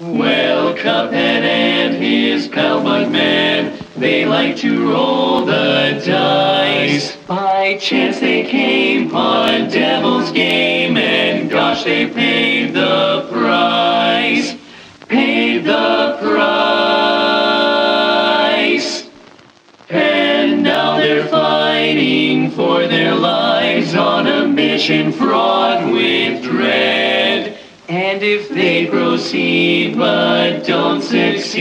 Well, Cuphead and his pal Mugman, they like to roll the dice. By chance they came upon devil's game, and gosh, they paid the price. Paid the price. And now they're fighting for their lives on a mission fraught with dread. And if they proceed but don't succeed,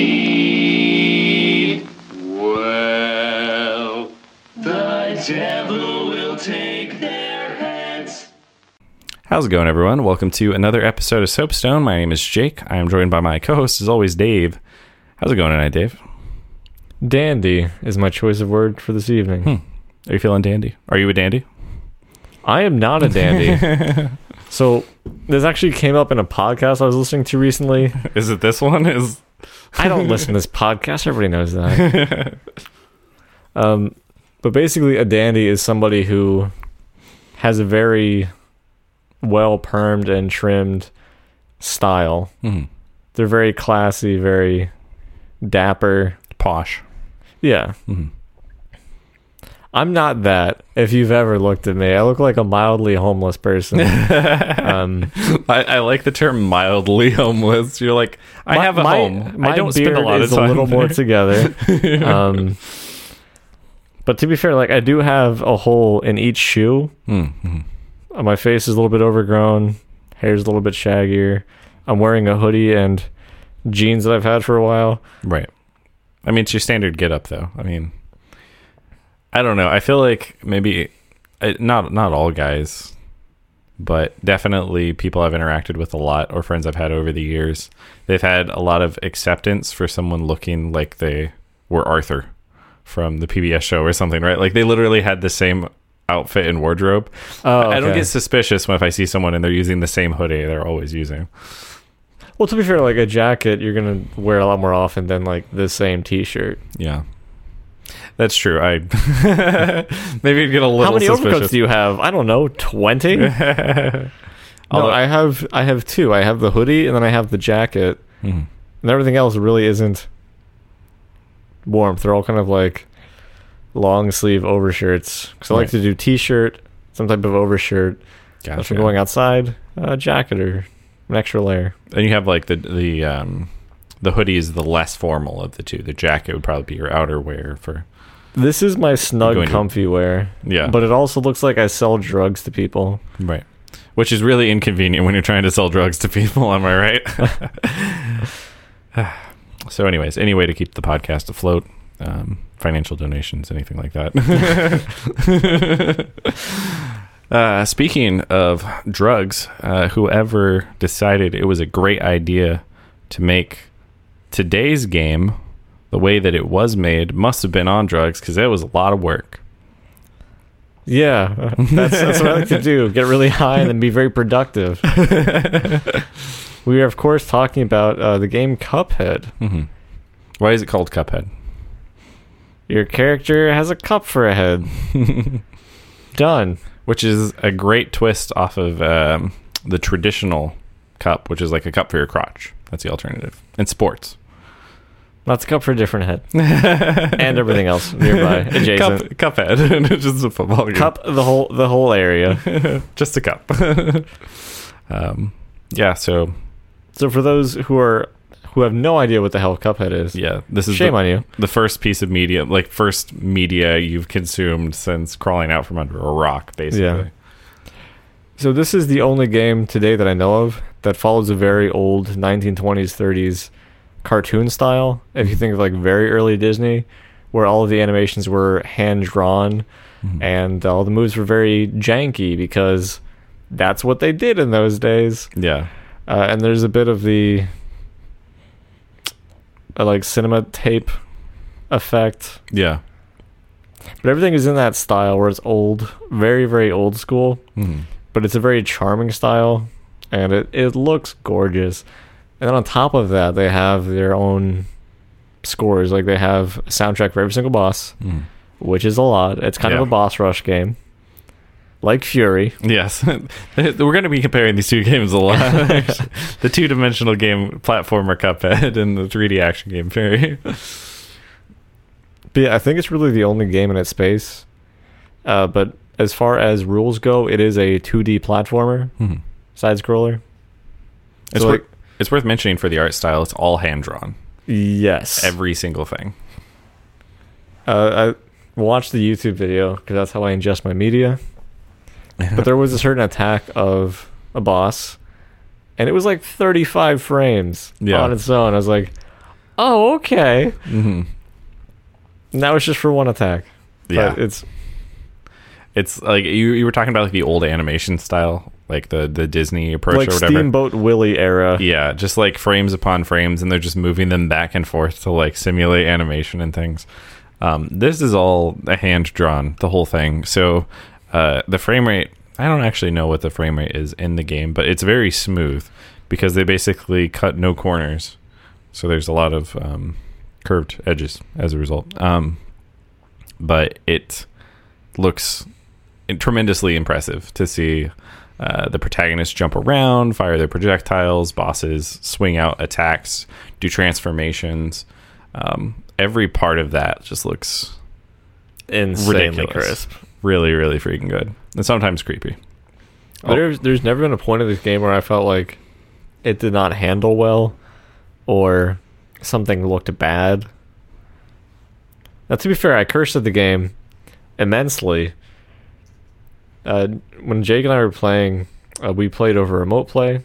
well, the devil will take their heads. How's it going, everyone? Welcome to another episode of Soapstone. My name is Jake. I am joined by my co-host, as always, Dave. How's it going tonight, Dave? Dandy is my choice of word for this evening. Hmm. Are you feeling dandy? Are you a dandy? I am not a dandy. so this actually came up in a podcast I was listening to recently. Is it this one? Is I don't listen to this podcast. Everybody knows that. um, but basically, a dandy is somebody who has a very well permed and trimmed style. Mhm. They're very classy, very dapper. posh? Yeah. Mhm. I'm not that. If you've ever looked at me, I look like a mildly homeless person. um, I, I like the term mildly homeless. You're like, I my- have a my, home. My I don't beard spend a lot of time a little more there. together. um, but to be fair, like I do have a hole in each shoe. Mhm. Uh, My face is a little bit overgrown. Hair's a little bit shaggier. I'm wearing a hoodie and jeans that I've had for a while. Right. I mean, it's your standard get up, though. I mean, I don't know. I feel like maybe not not all guys, but definitely people I've interacted with a lot or friends I've had over the years. They've had a lot of acceptance for someone looking like they were Arthur from the PBS show or something, right? Like they literally had the same outfit and wardrobe. Oh, I don't get suspicious when if I see someone and they're using the same hoodie they're always using. Well, to be fair, like a jacket, you're gonna wear a lot more often than like the same T-shirt. Yeah. That's true. I maybe get a little How many suspicious. overcoats do you have? I don't know, twenty. no, Although- I have I have two. I have the hoodie and then I have the jacket, Mhm. and everything else really isn't warmth. They're all kind of like long sleeve overshirts. Because I like to do t-shirt, some type of overshirt. If Gotcha. I'm going outside, a jacket or an extra layer. and you have like the the um the hoodie is the less formal of the two. The jacket would probably be your outerwear for This is my snug, going to- comfy wear. yeah, But it also looks like I sell drugs to people. right. Which is really inconvenient when you're trying to sell drugs to people. Am I right? so, anyways, any way to keep the podcast afloat, um, financial donations, anything like that. uh, speaking of drugs, uh, whoever decided it was a great idea to make today's game the way that it was made must have been on drugs because it was a lot of work. Yeah, that's, that's what I like to do. Get really high and then be very productive. we are, of course, talking about uh, the game Cuphead. hmm Why is it called Cuphead? Your character has a cup for a head. Done. which is a great twist off of um, the traditional cup, which is like a cup for your crotch. That's the alternative in sports. That's a cup for a different head. and everything else nearby, adjacent. Cup, cuphead, just a football game. Cup the whole the whole area. just a cup. um, yeah. So So for those who are who have no idea what the hell Cuphead is, yeah, this is shame the, on you. the first piece of media, like first media you've consumed since crawling out from under a rock, basically. Yeah. So this is the only game today that I know of that follows a very old 1920s 30s cartoon style. If you think of like very early Disney, where all of the animations were hand drawn Mhm. and all the moves were very janky because that's what they did in those days. Yeah. Uh, and there's a bit of the uh, like cinema tape effect, Yeah. but everything is in that style where it's old, very very old school. Mhm. but it's a very charming style and it, it looks gorgeous. And then on top of that, they have their own scores. Like they have a soundtrack for every single boss, Mhm. which is a lot. It's kind Yeah. of a boss rush game. like Furi. Yes, we're going to be comparing these two games a lot. the two-dimensional game platformer Cuphead and the 3D action game Furi. But yeah, I think it's really the only game in its space. Uh, but as far as rules go, it is a 2D platformer, Mhm. side scroller. It's, So, like- it's worth mentioning for the art style. It's all hand drawn. Yes. Every single thing. Uh, I watched the YouTube video because that's how I ingest my media. But there was a certain attack of a boss, and it was like 35 frames Yeah. on its own. I was like, oh, okay. hmm And that was just for one attack. But Yeah, it's it's like you you were talking about like the old animation style, like the the Disney approach like or whatever. Steamboat Willie era. Yeah, just like frames upon frames, and they're just moving them back and forth to like simulate animation and things. Um, this is all a hand drawn, the whole thing. So uh, the frame rate, I don't actually know what the frame rate is in the game, but it's very smooth because they basically cut no corners. So there's a lot of um, curved edges as a result. Um, but it looks tremendously impressive to see uh, the protagonists jump around, fire their projectiles, bosses swing out attacks, do transformations. Um, every part of that just looks Insanely ridiculous. crisp. Really, really freaking good. And sometimes creepy. Oh. There's, there's never been a point of this game where I felt like it did not handle well or something looked bad. Now, to be fair, I cursed at the game immensely. Uh, when Jake and I were playing, uh, we played over remote play,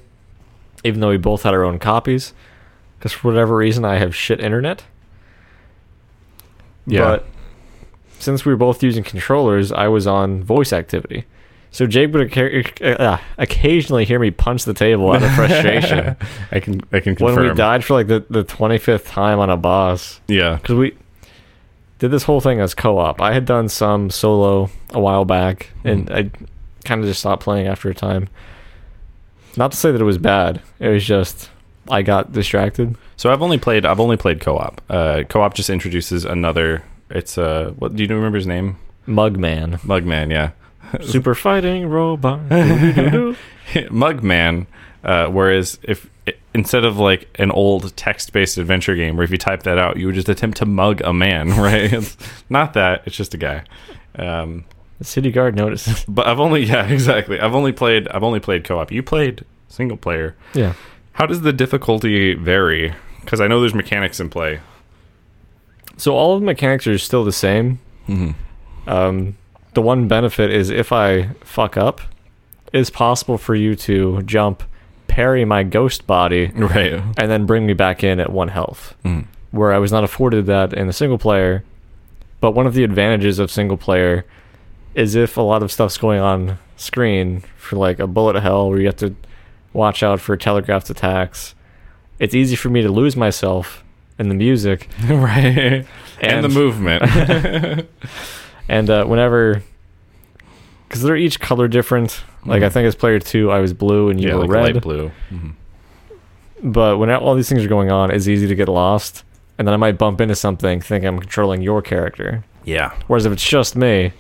even though we both had our own copies. Because for whatever reason, I have shit internet. Yeah. But since we were both using controllers, I was on voice activity. So Jake would occa- uh, occasionally hear me punch the table out of frustration I can I can confirm. when we died for like the, the 25th time on a boss. Yeah. Because we did this whole thing as co op. I had done some solo a while back, and I kind of just stopped playing after a time. Not to say that it was bad, it was just I got distracted. So I've only played I've only played co-op. Uh, co-op just introduces another. It's uh, what do you remember his name? Mugman. Mugman. Yeah. Super fighting robot. Mugman. Uh, whereas if instead of like an old text-based adventure game where if you type that out you would just attempt to mug a man, right? it's not that. It's just a guy. Um, the city guard notices. but I've only yeah exactly. I've only played I've only played co-op. You played single player. Yeah. How does the difficulty vary? Because I know there's mechanics in play. So all of the mechanics are still the same. Mm-hmm. Um, the one benefit is if I fuck up, it's possible for you to jump, parry my ghost body, Right. and then bring me back in at one health. Mm. Where I was not afforded that in the single player. But one of the advantages of single player is if a lot of stuff's going on screen for like a bullet hell where you have to watch out for telegraphed attacks. It's easy for me to lose myself in the music right. And, the movement. And uh, whenever, because they're each color different. Like I Mhm. think as player two, I was blue and you yeah, were like red. light blue. Mhm. But when all these things are going on, it's easy to get lost, and then I might bump into something, think I'm controlling your character. Yeah. Whereas if it's just me,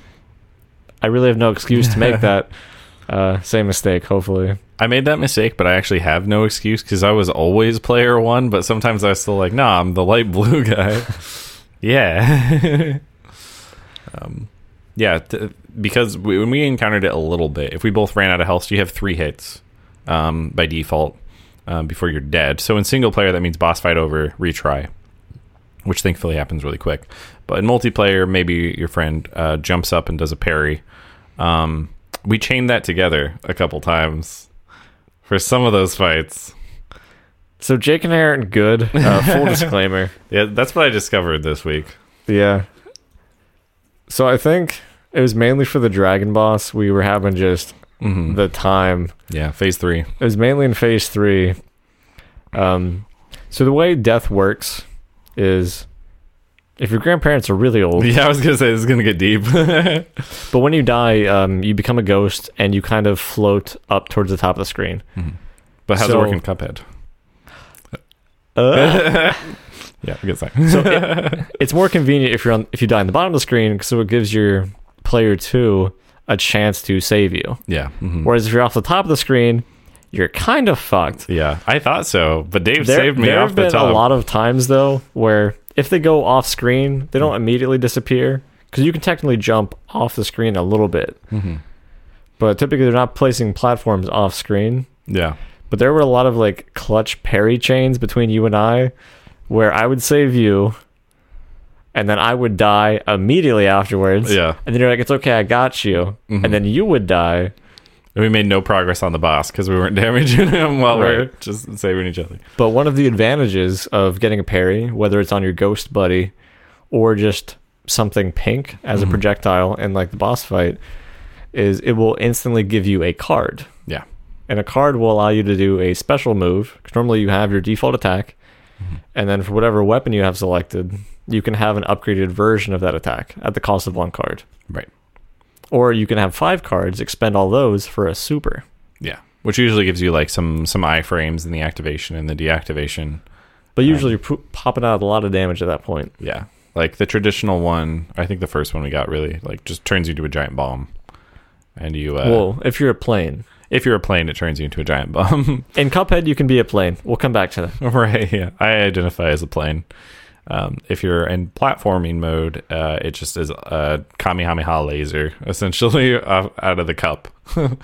I really have no excuse to make that uh, same mistake. Hopefully, I made that mistake, but I actually have no excuse because I was always player one. But sometimes I was still like, nah, I'm the light blue guy. yeah. um, yeah, t- because we, when we encountered it a little bit, if we both ran out of health, you have three hits um, by default um, before you're dead. So in single player, that means boss fight over, retry, which thankfully happens really quick. But in multiplayer, maybe your friend uh, jumps up and does a parry. Um, we chained that together a couple times for some of those fights. so Jake and I aren't good. Uh, full disclaimer. Yeah, that's what I discovered this week. Yeah. So I think it was mainly for the dragon boss. We were having just Mhm. the time yeah, phase three. It was mainly in phase three. Um, so the way death works is if your grandparents are really old, Yeah, I was gonna say this is gonna get deep. but when you die, um, you become a ghost and you kind of float up towards the top of the screen. but how's So- it work in Cuphead? Uh, Yeah, good sign. so it, it's more convenient if you're on if you die on the bottom of the screen, so it gives your player two a chance to save you. Yeah. mhm. Whereas if you're off the top of the screen, you're kind of fucked. Yeah. I thought so, but Dave There, saved me there off have the been top. a lot of times though where if they go off screen, they don't immediately disappear because you can technically jump off the screen a little bit, Mhm. but typically they're not placing platforms off screen. Yeah. But there were a lot of like clutch parry chains between you and I, where I would save you, and then I would die immediately afterwards. Yeah. and then you're like, "It's okay, I got you," Mhm. and then you would die. And we made no progress on the boss because we weren't damaging him while we we're Right. just saving each other. But one of the advantages of getting a parry, whether it's on your ghost buddy or just something pink as a Mhm. projectile in like the boss fight, is it will instantly give you a card. Yeah. And a card will allow you to do a special move. 'cause normally you have your default attack, and then for whatever weapon you have selected, you can have an upgraded version of that attack at the cost of one card. Right. Or you can have five cards, expend all those for a super. Yeah. Which usually gives you like some some iframes in the activation and the deactivation. But usually you're po- popping out a lot of damage at that point. Yeah. Like the traditional one, I think the first one we got really like just turns you into a giant bomb. And you uh well, if you're a plane. If you're a plane it turns you into a giant bomb. In Cuphead, you can be a plane. We'll come back to that. right, yeah. I identify as a plane. Um, if you're in platforming mode, uh, it just is a Kamehameha laser, essentially, uh, out of the cup to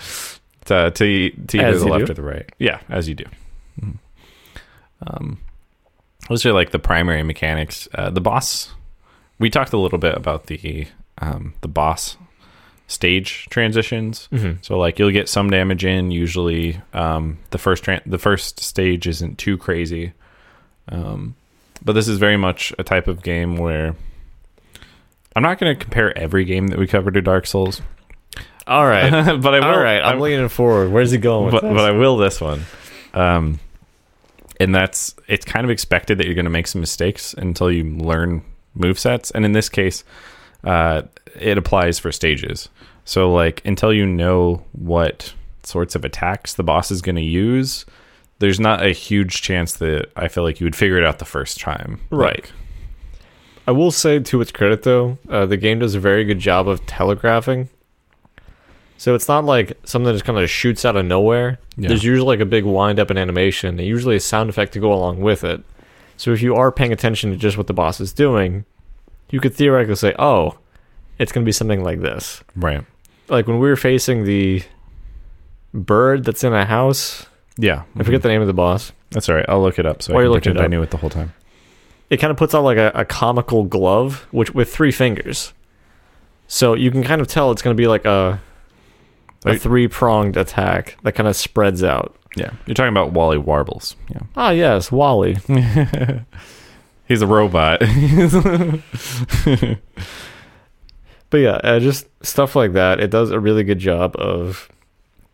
to, to either the left do. or the right. Yeah, as you do. Mhm. Um, those are like the primary mechanics. Uh, the boss, we talked a little bit about the um, the boss stage transitions. Mm-hmm. So like you'll get some damage in. Usually, um, the first tran the first stage isn't too crazy, um, but this is very much a type of game where I'm not going to compare every game that we cover to Dark Souls, All right. but I will. All right. I'm, I'm- leaning forward. Where's he going? With but, this? but I will this one. Um, and that's it's kind of expected that you're going to make some mistakes until you learn move sets. And in this case, uh, it applies for stages. So like until you know what sorts of attacks the boss is going to use, there's not a huge chance that I feel like you would figure it out the first time. Right. Like, I will say, to its credit, though, uh, the game does a very good job of telegraphing. So it's not like something that just kind of shoots out of nowhere. Yeah. There's usually like a big wind up in animation, and usually a sound effect to go along with it. So if you are paying attention to just what the boss is doing, you could theoretically say, "Oh, it's going to be something like this." right. Like when we were facing the bird that's in a house. Yeah. I forget the name of the boss. That's all right. I'll look it up so While I looking pretend it I knew it the whole time. it kind of puts out like a, a comical glove which with three fingers so you can kind of tell it's going to be like a, a three-pronged attack that kind of spreads out Yeah. You're talking about Wally Warbles. Yeah. ah yes wally He's a robot. but yeah uh, just stuff like that it does a really good job of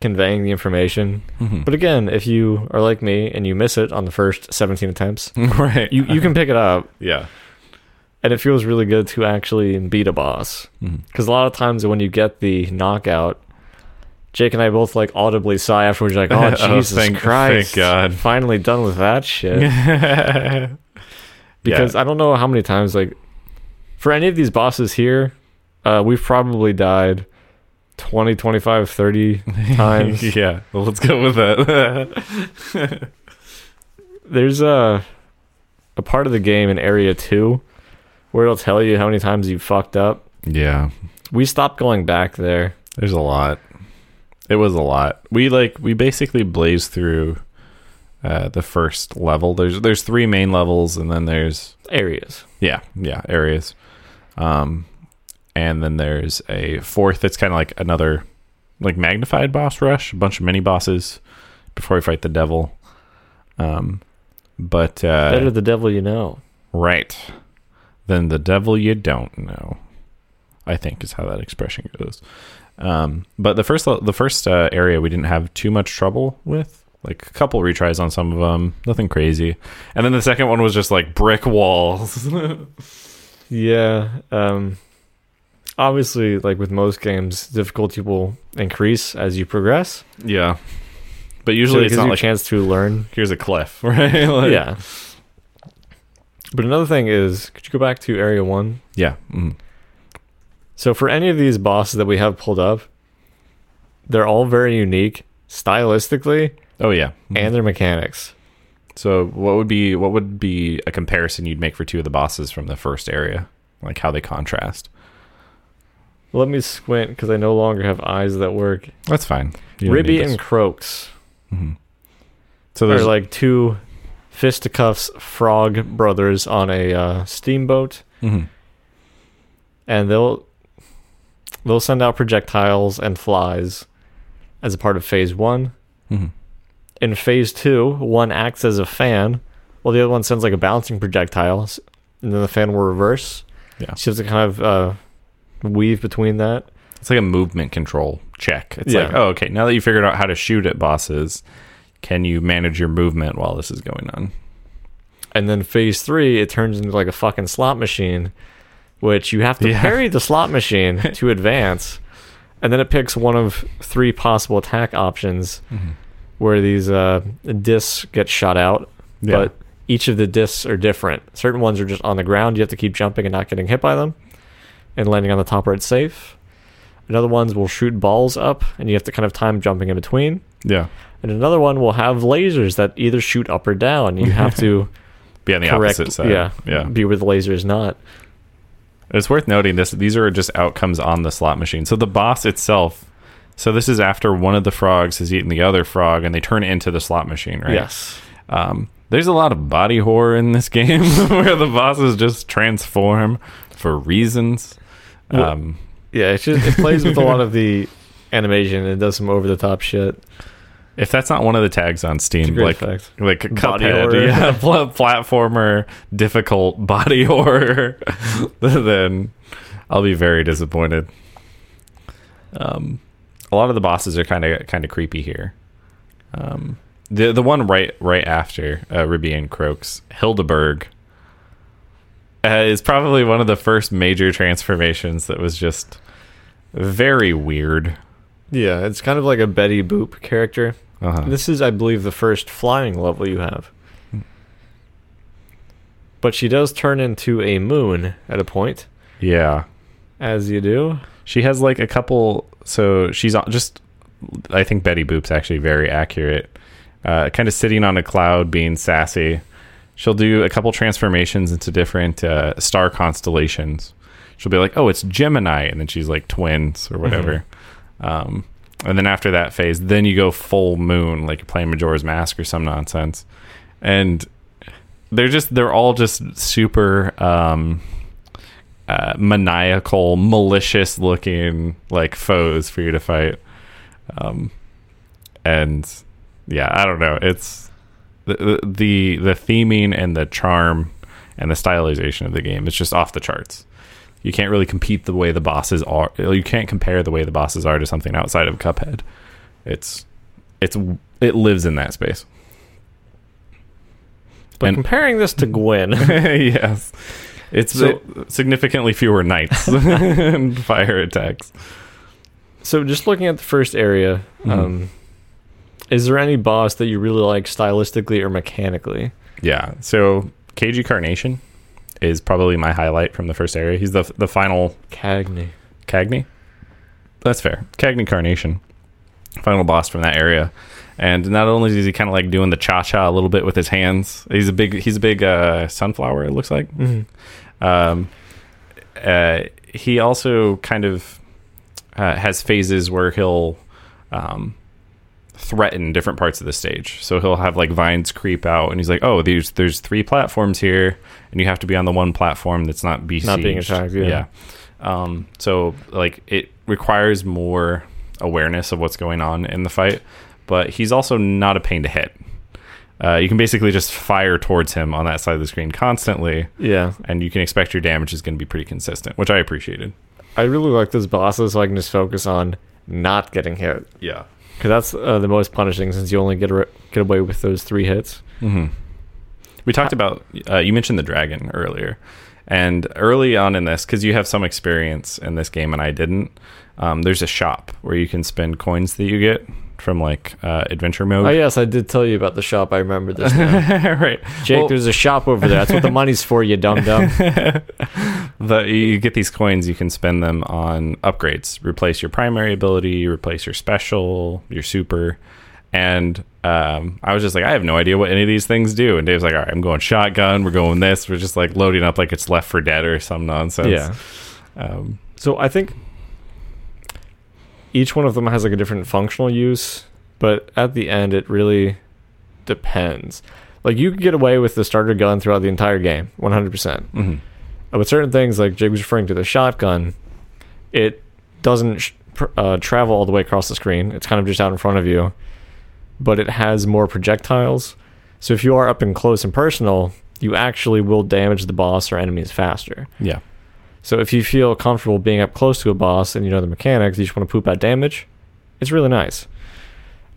conveying the information but again if you are like me and you miss it on the first 17 attempts right. you, you can pick it up yeah. and it feels really good to actually beat a boss Mhm. because a lot of times when you get the knockout jake and i both like audibly sigh afterwards like oh Oh, jesus thank- christ thank God." finally done with that shit because i don't know how many times like for any of these bosses here uh, we've probably died 20 25 30 times yeah. Well, let's go with that. there's a a part of the game in area 2 where it'll tell you how many times you fucked up yeah. we stopped going back there There's a lot. It was a lot. We like we basically blazed through uh, the first level. There's there's three main levels, and then there's areas yeah yeah areas, um, and then there's a fourth that's kind of like another like magnified boss rush, a bunch of mini bosses before we fight the devil. Um, but uh, better the devil you know Right. Then the devil you don't know. I think is how that expression goes. Um, but the first the first uh, area we didn't have too much trouble with. Like a couple retries on some of them, nothing crazy. And then the second one was just like brick walls. Yeah. Um obviously like with most games, difficulty will increase as you progress. yeah. But So usually it it's not you a like chance to learn. here's a cliff, right? Like- yeah. But another thing is, could you go back to area 1? Yeah. Mm. So for any of these bosses that we have pulled up, they're all very unique stylistically Oh yeah. and their mechanics. So what would be what would be a comparison you'd make for two of the bosses from the first area, like how they contrast? Let me squint because I no longer have eyes that work. That's fine. Ribby and. Croaks so are there's like two fisticuffs frog brothers on a uh, steamboat, Mhm. and they'll they'll send out projectiles and flies as a part of phase one. Mhm. In phase two, one acts as a fan, while the other one sends like a bouncing projectile, and then the fan will reverse. Yeah. So you have to kind of uh, weave between that. It's like a movement control check. It's Yeah. like, oh, okay, now that you figured out how to shoot at bosses, can you manage your movement while this is going on? And then phase three, it turns into like a fucking slot machine, which you have to Yeah. parry the slot machine to advance. And then it picks one of three possible attack options Mm-hmm. Where these uh, discs get shot out. Yeah. But each of the discs are different. Certain ones are just on the ground. You have to keep jumping and not getting hit by them and landing on the top where it's safe. And other ones will shoot balls up and you have to kind of time jumping in between. Yeah. And another one will have lasers that either shoot up or down. You have to Be on the correct, opposite side. yeah, Yeah. be where the laser is not. It's worth noting this these are just outcomes on the slot machine. So the boss itself so this is after one of the frogs has eaten the other frog and they turn into the slot machine, right? Yes. Um, there's a lot of body horror in this game where the bosses just transform for reasons. Well- Um, Yeah, it just it plays with a lot of the animation and does some over the top shit. if that's not one of the tags on Steam, like effect. like Body Cuphead, horror. yeah, pl- platformer, difficult body horror, then I'll be very disappointed. Um, a lot of the bosses are kind of kind of creepy here. Um, the the one right right after uh, Ribby and Croaks, Hilda Berg, uh, is probably one of the first major transformations that was just very weird. Yeah, it's kind of like a Betty Boop character. Uh-huh. This is, I believe, the first flying level you have. But she does turn into a moon at a point, Yeah, as you do. She has like a couple. So she's on just. I think Betty Boop's actually very accurate. Uh, kind of sitting on a cloud, being sassy. She'll do a couple transformations into different uh, star constellations. She'll be like, "Oh, it's Gemini," and then she's like twins or whatever. Um, and then after that phase, then you go full moon, like you're playing Majora's Mask or some nonsense. And they're just they're all just super um, uh, maniacal, malicious looking like foes for you to fight. Um, and yeah, I don't know. It's the the the theming and the charm and the stylization of the game. It's just off the charts. You can't really compete the way the bosses are. You can't compare the way the bosses are to something outside of Cuphead. It's it's it lives in that space. But And- comparing this to Gwyn, yes. It's So- significantly fewer knights and fire attacks. so just looking at the first area, Mhm. um, is there any boss that you really like stylistically or mechanically? Yeah. So Cagney Carnation is probably my highlight from the first area. He's the the final Cagney. Cagney. That's fair. Cagney Carnation, final boss from that area. And not only is he kind of like doing the cha cha a little bit with his hands, he's a big he's a big uh, sunflower. It looks like. Mm-hmm. Um, uh, he also kind of uh, has phases where he'll um, threaten different parts of the stage. So he'll have like vines creep out, and he's like, "Oh, there's there's three platforms here, and you have to be on the one platform that's not besieged." Not being attacked, yeah. Um, so like it requires more awareness of what's going on in the fight, but he's also not a pain to hit. Uh, you can basically just fire towards him on that side of the screen constantly, Yeah, and you can expect your damage is going to be pretty consistent, which I appreciated. I really like those bosses, so I can just focus on not getting hit. Yeah. Because that's uh, the most punishing, since you only get a, get away with those three hits. hmm We talked about uh, you mentioned the dragon earlier, and early on in this, because you have some experience in this game and I didn't. Um, there's a shop where you can spend coins that you get from like uh, adventure mode. Oh yes, I did tell you about the shop. I remember this. Now. right. Jake, Well- there's a shop over there. That's what the money's for, you dumb dumb. the you get these coins you can spend them on upgrades replace your primary ability replace your special your super and um, i was just like i have no idea what any of these things do and dave's like all right i'm going shotgun we're going this we're just like loading up like it's left for dead or some nonsense yeah. um, So I think each one of them has like a different functional use, but at the end it really depends. Like you can get away with the starter gun throughout the entire game, 100%. mhm. Uh, With certain things, like Jake was referring to the shotgun, it doesn't sh- pr- uh, travel all the way across the screen. It's kind of just out in front of you, but it has more projectiles. So if you are up and close and personal, you actually will damage the boss or enemies faster. yeah So if you feel comfortable being up close to a boss and you know the mechanics, you just want to poop out damage, it's really nice.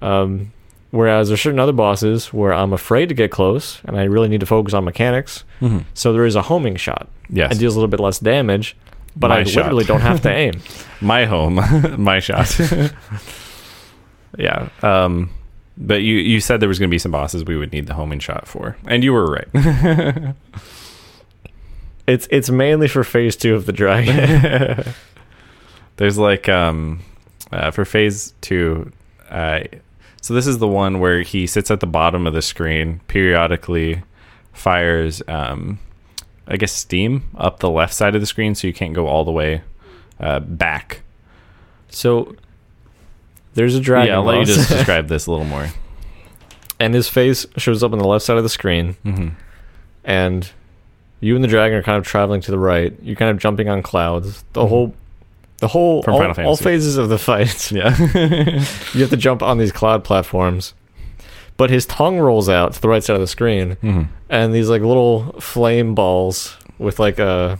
Um, whereas there's certain other bosses where I'm afraid to get close and I really need to focus on mechanics. Mhm. So there is a homing shot. yes It deals a little bit less damage, but My I shot. literally don't have to aim. my home my shot yeah um but you you said there was going to be some bosses we would need the homing shot for and you were right It's it's mainly for phase two of the dragon. There's like um uh, for phase two, uh, so this is the one where he sits at the bottom of the screen, periodically fires um I guess steam up the left side of the screen, so you can't go all the way uh, back. so there's a dragon yeah, I'll let you just describe this a little more. and his face shows up on the left side of the screen. hmm and you and the dragon are kind of traveling to the right. You're kind of jumping on clouds. The whole, the whole, Mm-hmm. From all, all phases of the fight, Yeah, you have to jump on these cloud platforms. But his tongue rolls out to the right side of the screen, hmm and these like little flame balls with like a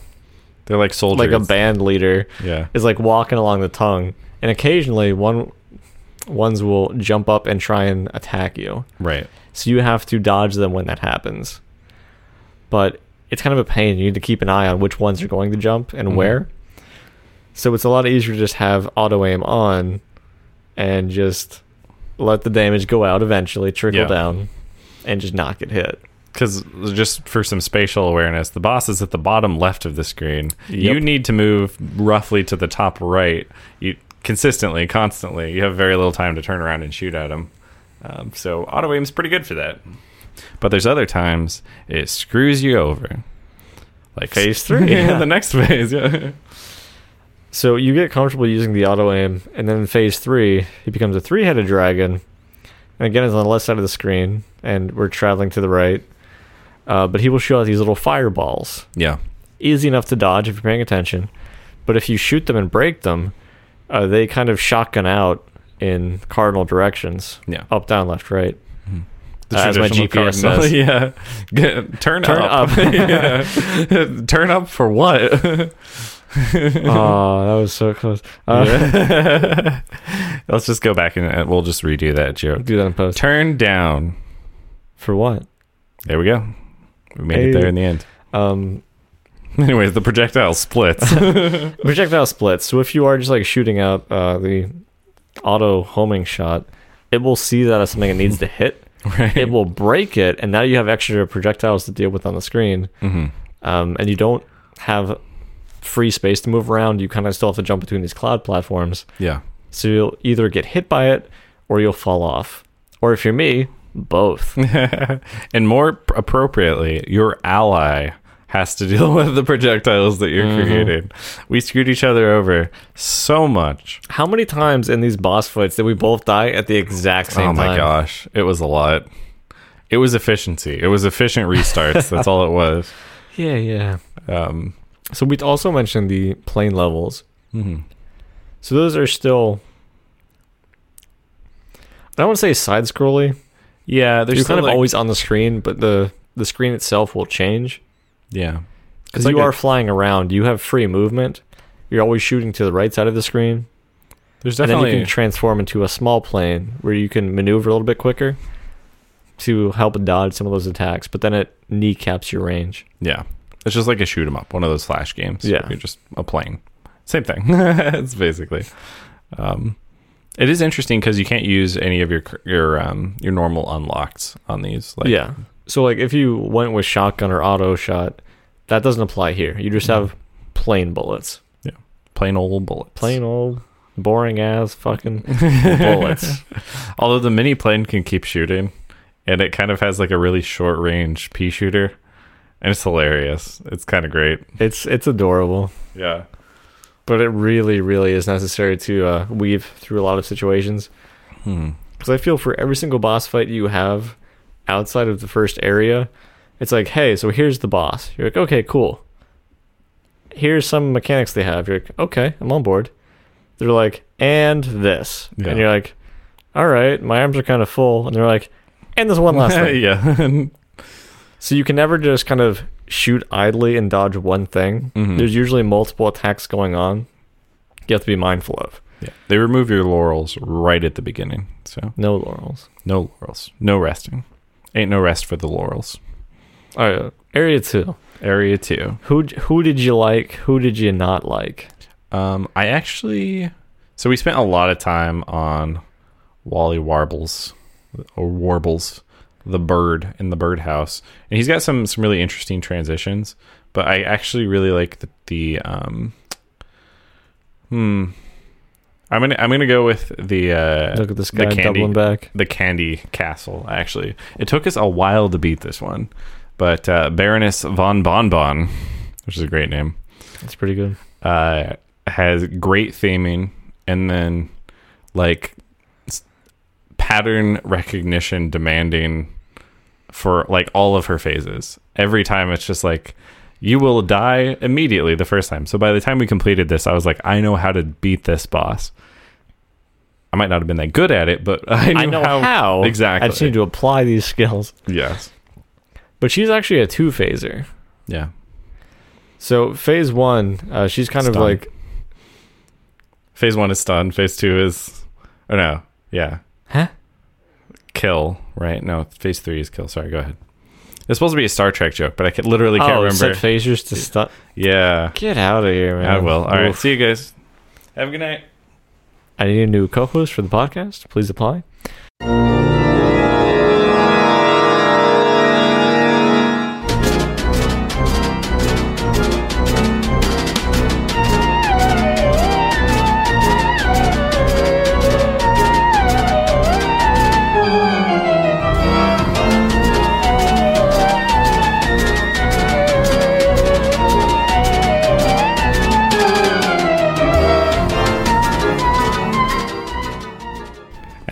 they're like soldiers. like a band leader Yeah, is like walking along the tongue, and occasionally one ones will jump up and try and attack you. right. So you have to dodge them when that happens. But it's kind of a pain. You need to keep an eye on which ones are going to jump and Mhm. where. So it's a lot easier to just have auto aim on and just let the damage go out eventually, trickle Yeah. down, and just not get hit. because just for some spatial awareness, the boss is at the bottom left of the screen. You need to move roughly to the top right. You consistently, constantly. You have very little time to turn around and shoot at him. Um, so auto aim's pretty good for that. But there's other times it screws you over. Like Phase three, yeah, the next phase. Yeah. So you get comfortable using the auto aim, and then in phase three, he becomes a three headed dragon. And again, it's on the left side of the screen, and we're traveling to the right. Uh, but he will shoot out these little fireballs. Yeah. easy enough to dodge if you're paying attention. But if you shoot them and break them, uh, they kind of shotgun out in cardinal directions Yeah. up, down, left, right. The Uh, as my GPS says. Yeah. Get- turn, Turn up. up. Yeah. turn up for what? oh, that was so close. Uh, Yeah. Let's just go back and we'll just redo that joke. Do that in post. Turn down. For what? There we go. We made it there in the end. Um, Anyways, the projectile splits. projectile splits. So if you are just like shooting out uh, the auto homing shot, it will see that as something it needs to hit. Right. It will break it, and now you have extra projectiles to deal with on the screen. hmm um, and you don't have free space to move around. You kind of still have to jump between these cloud platforms. Yeah. So you'll either get hit by it or you'll fall off. Or if you're me, both. and more appropriately, your ally has to deal with the projectiles that you're Mhm. creating. We screwed each other over so much. How many times in these boss fights did we both die at the exact same time? oh my time? gosh, it was a lot. It was efficiency. It was efficient restarts. That's all it was. Yeah, yeah. Um, So we also mentioned the plane levels. mhm. So those are still. I don't want to say side scrolly. Yeah, there's You're kind of like- always on the screen, but the the screen itself will change. Yeah. Because It's you a- are flying around, you have free movement. You're always shooting to the right side of the screen, There's definitely and then you can transform into a small plane where you can maneuver a little bit quicker to help dodge some of those attacks. But then it kneecaps your range. yeah. It's just like a shoot 'em up, one of those flash games. Yeah. you're just a plane. Same thing. it's basically. Um, It is interesting because you can't use any of your your um your normal unlocks on these. Like, yeah. So like if you went with shotgun or auto shot, that doesn't apply here. You just have plain bullets. Yeah. Plain old bullets. Plain old boring ass fucking bullets. Although the mini plane can keep shooting, and it kind of has like a really short range pea shooter, and it's hilarious. It's kind of great. It's it's adorable. Yeah. But it really, really is necessary to uh, weave through a lot of situations. Hmm. Because I feel for every single boss fight you have outside of the first area, it's like, hey, so here's the boss. You're like, okay, cool. Here's some mechanics they have. You're like, okay, I'm on board. They're like, and this. Yeah. And you're like, all right, my arms are kind of full. And they're like, and this one last thing. yeah. So you can never just kind of shoot idly and dodge one thing. Mhm. There's usually multiple attacks going on. You have to be mindful of. yeah. They remove your laurels right at the beginning. So No laurels. no laurels. No resting. Ain't no rest for the laurels. All right, area two. Area two. Who who did you like? Who did you not like? Um, I actually, so we spent a lot of time on Wally Warbles or Warbles, the bird in the birdhouse, and he's got some some really interesting transitions. But I actually really like the, the um, hmm. I'm gonna I'm gonna go with the uh, Look at this the candy- doubling back. the Candy Castle. Actually, it took us a while to beat this one, but uh, Baroness von Bonbon, which is a great name, That's pretty good. uh, has great theming and then like pattern recognition demanding for like all of her phases. Every time it's just like you will die immediately the first time. So by the time we completed this, I was like, I know how to beat this boss. I might not have been that good at it, but I, I know how, exactly. I just need to apply these skills. yes. But she's actually a two phaser. Yeah. So phase one, uh, she's kind of like, Phase one is stun. Phase two is, oh no, yeah, huh? kill. Right? No, phase three is kill. Sorry, go ahead. It's supposed to be a Star Trek joke, but I can, literally can't oh, remember. oh, remember. set phasers to stun. yeah, Get out of here, man. I will. All right, Oof. see you guys. Have a good night. I need a new co-host for the podcast. Please apply.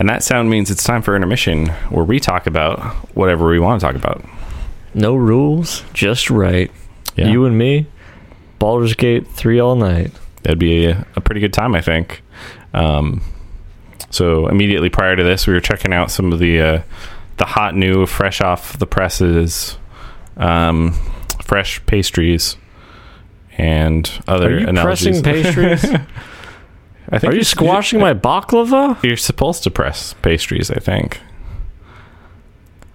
And that sound means it's time for intermission, where we talk about whatever we want to talk about. No rules, just right. Yeah. You and me, Baldur's Gate three all night. That'd be a, a pretty good time, I think. Um, so immediately prior to this, we were checking out some of the uh, the hot new, fresh off the presses, um, fresh pastries, and other Are you analogies. pressing pastries? I think Are you squashing my baklava? You're supposed to press pastries, I think.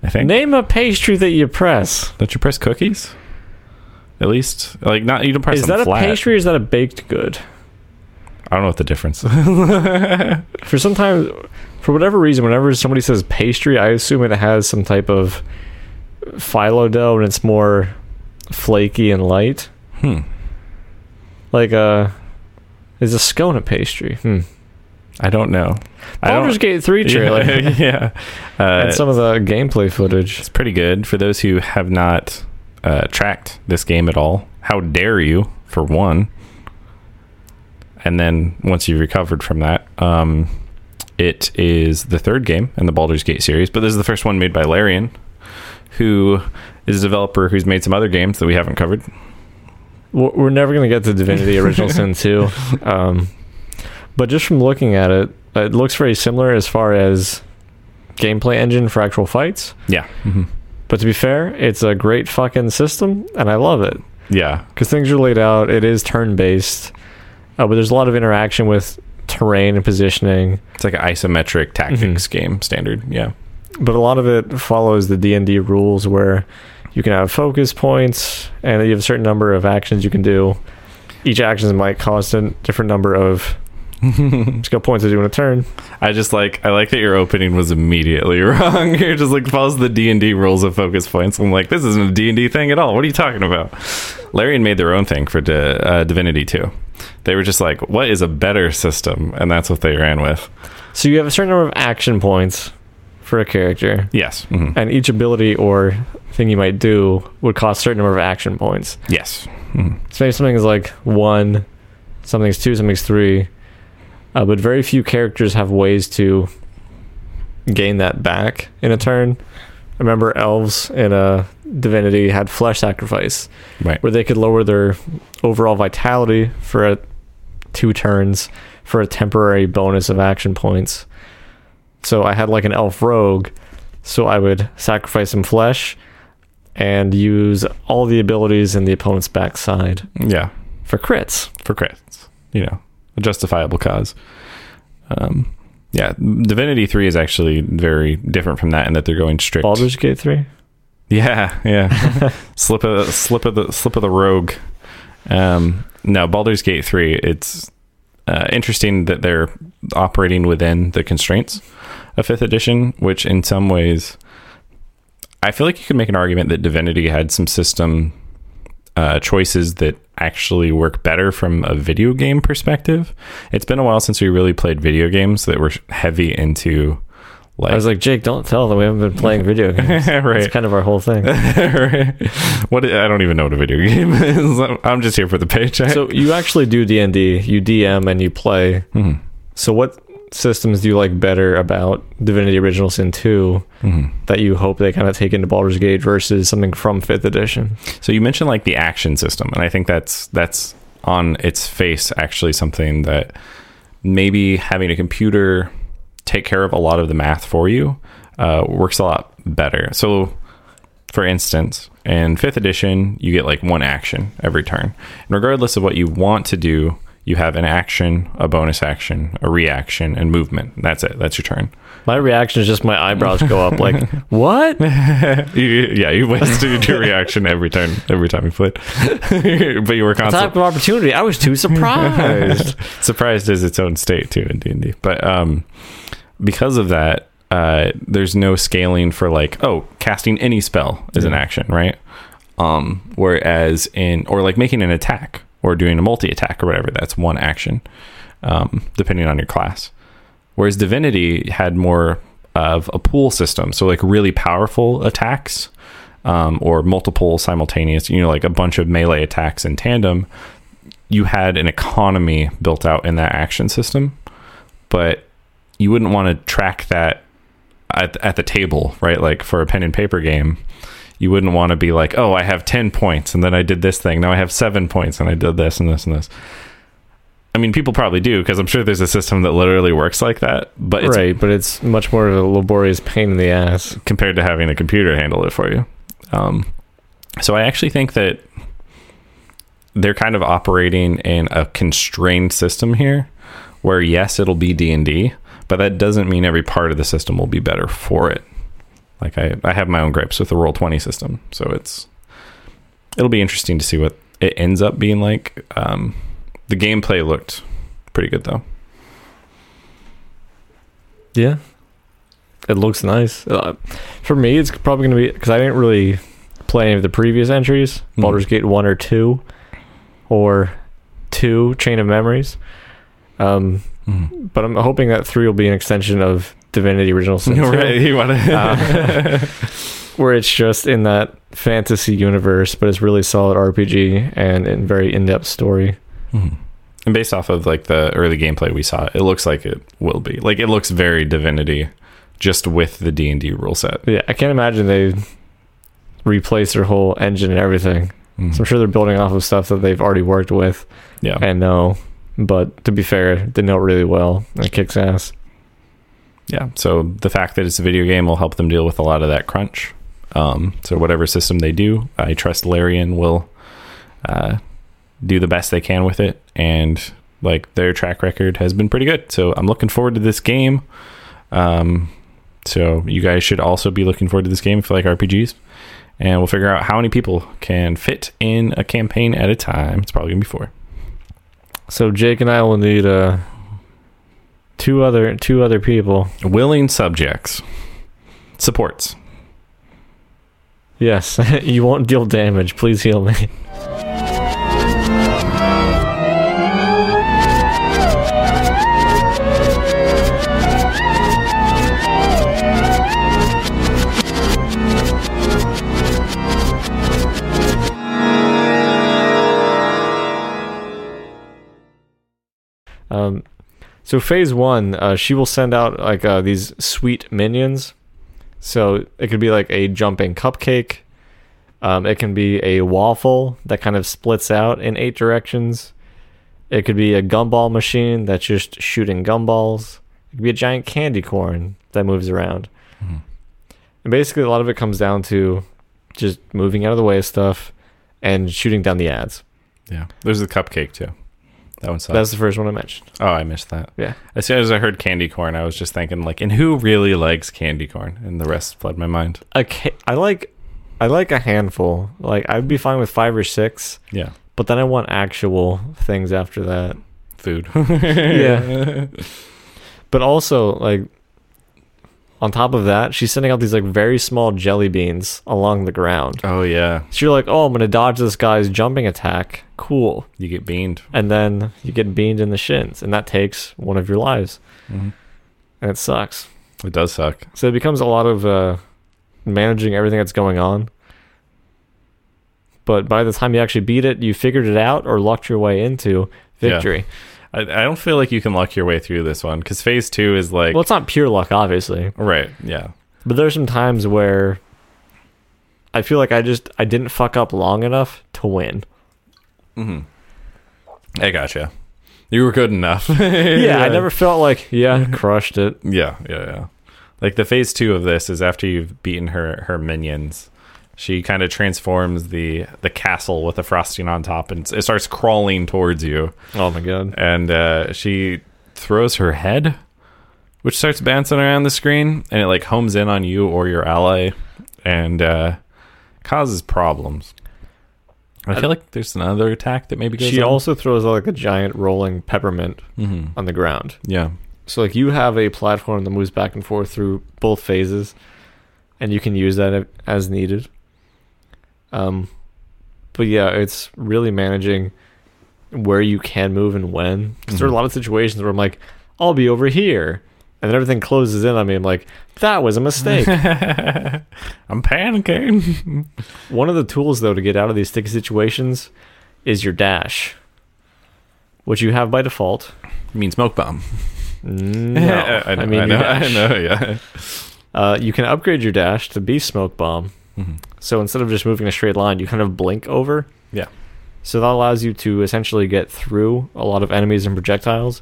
I think. Name a pastry that you press. Don't you press cookies? At least, like not you don't press Is that flat. a pastry or is that a baked good? I don't know what the difference. For sometimes, for whatever reason, whenever somebody says pastry, I assume it has some type of phyllo dough and it's more flaky and light. hmm. Like a is a scone a pastry? Hmm. I don't know. I don't- Baldur's Gate three trailer Yeah, yeah. Uh, and some of the gameplay footage. it's pretty good for those who have not uh, tracked this game at all. How dare you, for one? And then once you've recovered from that, um, it is the third game in the Baldur's Gate series, but this is the first one made by Larian, who is a developer who's made some other games that we haven't covered. We're we're never gonna get to Divinity Original Sin two, um, but just from looking at it, it looks very similar as far as gameplay engine for actual fights. Yeah. hmm But to be fair, it's a great fucking system, and I love it. Yeah. because things are laid out. It is turn based, uh, but there's a lot of interaction with terrain and positioning. It's like an isometric tactics game standard. Yeah. But a lot of it follows the D and D rules, where you can have focus points, and you have a certain number of actions you can do. Each action might cost a different number of skill points to do in a turn. I just like I like that your opening was immediately wrong. You're just like follows the D and D rules of focus points. I'm like, this isn't a D and D thing at all. What are you talking about? Larian made their own thing for Di- uh, Divinity 2. They were just like, what is a better system? And that's what they ran with. So you have a certain number of action points for a character, Yes. Mhm. and each ability or thing you might do would cost a certain number of action points. Yes. Mhm. So maybe something is like one, something's two, something's three. Uh, but very few characters have ways to gain that back in a turn. I remember elves in a divinity had flesh sacrifice, Right. where they could lower their overall vitality for a, two turns for a temporary bonus of action points. So I had like an elf rogue, so I would sacrifice some flesh and use all the abilities in the opponent's backside Yeah. for crits. For crits. You know, a justifiable cause. Um, yeah. Divinity 3 is actually very different from that in that they're going strict. Baldur's Gate 3? Yeah, yeah. slip of slip of the slip of the rogue. Um, no, Baldur's Gate three. It's uh, interesting that they're operating within the constraints of fifth edition, which in some ways, I feel like you could make an argument that Divinity had some system uh, choices that actually work better from a video game perspective. It's been a while since we really played video games that were heavy into like I was like, Jake, don't tell them we haven't been playing video games. right. That's kind of our whole thing. Right. what I don't even know what a video game is. I'm just here for the paycheck. so you actually do D&D, you DM and you play. Mhm. So what systems do you like better about Divinity Original Sin 2 Mhm. that you hope they kind of take into Baldur's Gate versus something from 5th edition? So you mentioned like the action system, and I think that's that's on its face actually something that maybe having a computer take care of a lot of the math for you uh, works a lot better. So, for instance, in fifth edition, you get like one action every turn, and regardless of what you want to do, you have an action, a bonus action, a reaction, and movement. That's it. That's your turn. My reaction is just my eyebrows go up like, what? you, yeah, you wasted your reaction every turn, every time you played. but you were Type constantly of opportunity. I was too surprised. surprised is its own state too in D and D. But um, because of that, uh, there's no scaling for like, oh, casting any spell is an action, right? Um, whereas in or like making an attack or doing a multi attack or whatever, that's one action, um, depending on your class. Whereas Divinity had more of a pool system, so like really powerful attacks um, or multiple simultaneous, you know, like a bunch of melee attacks in tandem. You had an economy built out in that action system, but you wouldn't want to track that at, at the table, right? Like for a pen and paper game, you wouldn't want to be like, oh, I have 10 points and then I did this thing. Now I have seven points and I did this and this and this. I mean, people probably do because I'm sure there's a system that literally works like that, but it's right, but it's much more of a laborious pain in the ass. compared to having a computer handle it for you. Um, so I actually think that they're kind of operating in a constrained system here, where yes, it'll be D and D, but that doesn't mean every part of the system will be better for it. Like I, I have my own gripes with the roll twenty system, so it's it'll be interesting to see what it ends up being like. Um, the gameplay looked pretty good though. Yeah. It looks nice. Uh, for me, it's probably going to be because I didn't really play any of the previous entries Mhm. Baldur's Gate 1 or 2, or 2 Chain of Memories. Um, but I'm hoping that 3 will be an extension of Divinity Original Sin right? You want to? Uh, where it's just in that fantasy universe, but it's really solid RPG and, and very in depth story. Mhm. And based off of like the early gameplay we saw, it looks like it will be. Like it looks very Divinity, just with the D and D rule set. Yeah, I can't imagine they replace their whole engine and everything. Mhm. So I'm sure they're building off of stuff that they've already worked with Yeah, and know. But to be fair, they know it really well. And it kicks ass. Yeah. So the fact that it's a video game will help them deal with a lot of that crunch. Um, so whatever system they do, I trust Larian will uh, do the best they can with it, and like their track record has been pretty good. So I'm looking forward to this game. Um, so you guys should also be looking forward to this game if you like RPGs. And we'll figure out how many people can fit in a campaign at a time. It's probably gonna be four. So Jake and I will need uh, two other two other people. Willing subjects. Supports. Yes, you won't deal damage. Please heal me. Um, so phase one, uh, she will send out like uh, these sweet minions. So it could be like a jumping cupcake. Um, it can be a waffle that kind of splits out in eight directions. It could be a gumball machine that's just shooting gumballs. It could be a giant candy corn that moves around. Mhm. And basically, a lot of it comes down to just moving out of the way of stuff and shooting down the ads. Yeah. There's the cupcake too. That one sucks. That's the first one I mentioned. oh, I missed that. Yeah. As soon as I heard candy corn, I was just thinking like, and who really likes candy corn? And the rest fled my mind. Ca- I like, I like a handful. Like I'd be fine with five or six, Yeah. but then I want actual things after that. Food. Yeah. But also, like, on top of that, she's sending out these like very small jelly beans along the ground. Oh yeah. So you're like, oh, I'm gonna dodge this guy's jumping attack. Cool. You get beaned. And then you get beamed in the shins, and that takes one of your lives, Mhm. and it sucks. It does suck. So it becomes a lot of uh, managing everything that's going on. But by the time you actually beat it, you figured it out or lucked your way into Yeah. I, I don't feel like you can luck your way through this one because phase two is like Well, it's not pure luck, obviously. right. Yeah. But there's some times where I feel like I just I didn't fuck up long enough to win. hmm I gotcha. You were good enough. Yeah, I never felt like yeah, crushed it. Yeah, yeah, yeah. Like the phase two of this is after you've beaten her her minions. She kind of transforms the the castle with the frosting on top, and it starts crawling towards you. Oh my god. And uh, she throws her head, which starts bouncing around the screen, and it like homes in on you or your ally, and uh, causes problems. I feel like there's another attack that maybe goes. She on. also throws like a giant rolling peppermint Mhm. on the ground. yeah, So like you have a platform that moves back and forth through both phases, and you can use that as needed. Um, but yeah, it's really managing where you can move and when. 'Cause there are a Mhm. lot of situations where I'm like, I'll be over here, and then everything closes in on me. I'm like, that was a mistake. I'm panicking. One of the tools though to get out of these sticky situations is your dash, which you have by default. You mean smoke bomb? No, I, know, mean I know, I know, yeah. Uh, you can upgrade your dash to be smoke bomb. Mhm. So instead of just moving a straight line, you kind of blink over. Yeah. So that allows you to essentially get through a lot of enemies and projectiles,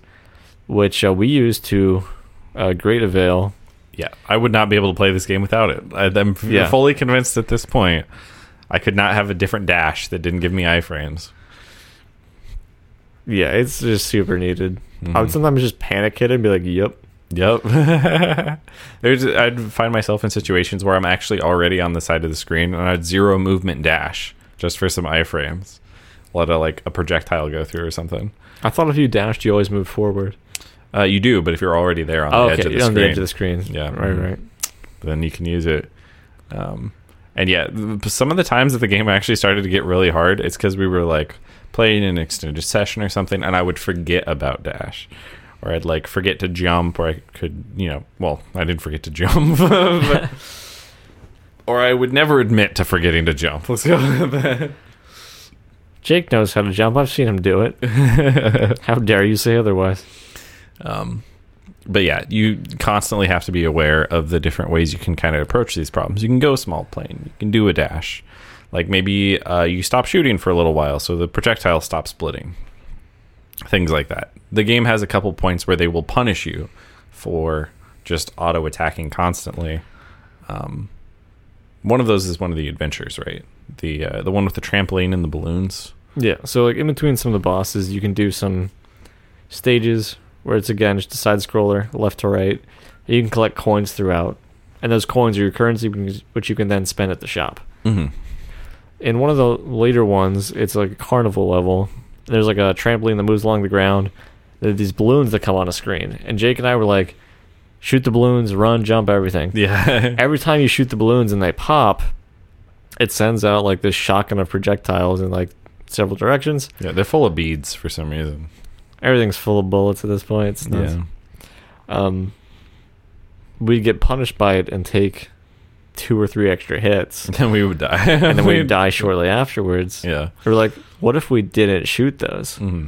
which uh, we use to uh, great avail. Yeah, I would not be able to play this game without it. I'm Yeah. fully convinced at this point. I could not have a different dash that didn't give me iframes. Yeah, it's just super needed. I would Mhm. sometimes just panic hit it and be like, "Yep." Yep. There's, I'd find myself in situations where I'm actually already on the side of the screen and I'd zero movement dash just for some iframes. Let a like a projectile go through or something. I thought if you dashed, you always move forward. Uh, you do, but if you're already there on the Oh, edge okay, of the on screen, On the edge of the screen. Yeah. right, Mhm. right. then you can use it. Um, and yeah, some of the times that the game actually started to get really hard, it's because we were like playing an extended session or something, and I would forget about dash, or I'd like forget to jump, or I could, you know, well, I didn't forget to jump, but, or I would never admit to forgetting to jump. Let's go with that. Jake knows how to jump. I've seen him do it. How dare you say otherwise? Um, but yeah, you constantly have to be aware of the different ways you can kind of approach these problems. You can go small plane, you can do a dash. Like maybe uh, you stop shooting for a little while so the projectile stops splitting. Things like that. The game has a couple points where they will punish you for just auto attacking constantly. Um, one of those is one of the adventures, right? The uh, the one with the trampoline and the balloons. Yeah, so like in between some of the bosses, you can do some stages where it's again just a side scroller, left to right. You can collect coins throughout, and those coins are your currency, which you can then spend at the shop. Mm-hmm. In one of the later ones, it's like a carnival level. There's like a trampoline that moves along the ground, there are these balloons that come on a screen, and Jake and I were like, shoot the balloons, run, jump, everything. Yeah. Every time you shoot the balloons and they pop, it sends out like this shotgun of projectiles in like several directions. yeah, they're full of beads for some reason. Everything's full of bullets at this point. It's nuts. Yeah. Um, we get punished by it and take two or three extra hits, And Then we would die. and then we'd die shortly afterwards. Yeah. We're like, what if we didn't shoot those? hmm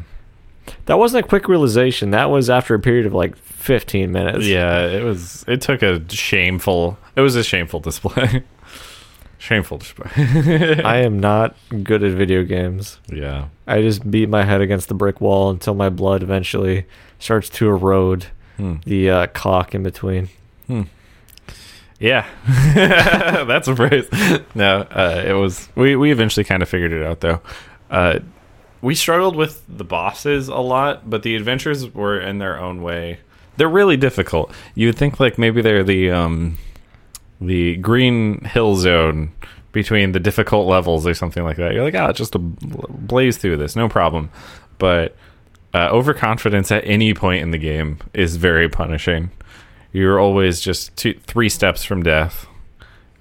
That wasn't a quick realization. That was after a period of like 15 minutes. Yeah, it was. It took a shameful. It was a shameful display. shameful display. I am not good at video games. yeah. I just beat my head against the brick wall until my blood eventually starts to erode Hmm. the uh, cock in between. Yeah, that's a phrase. No, uh, it was. We we eventually kind of figured it out though. Uh, we struggled with the bosses a lot, but the adventures were in their own way. They're really difficult. You would think like maybe they're the um, the green hill zone between the difficult levels or something like that. You're like, ah, just a blaze through this, no problem. But uh, overconfidence at any point in the game is very punishing. You're always just two, three steps from death,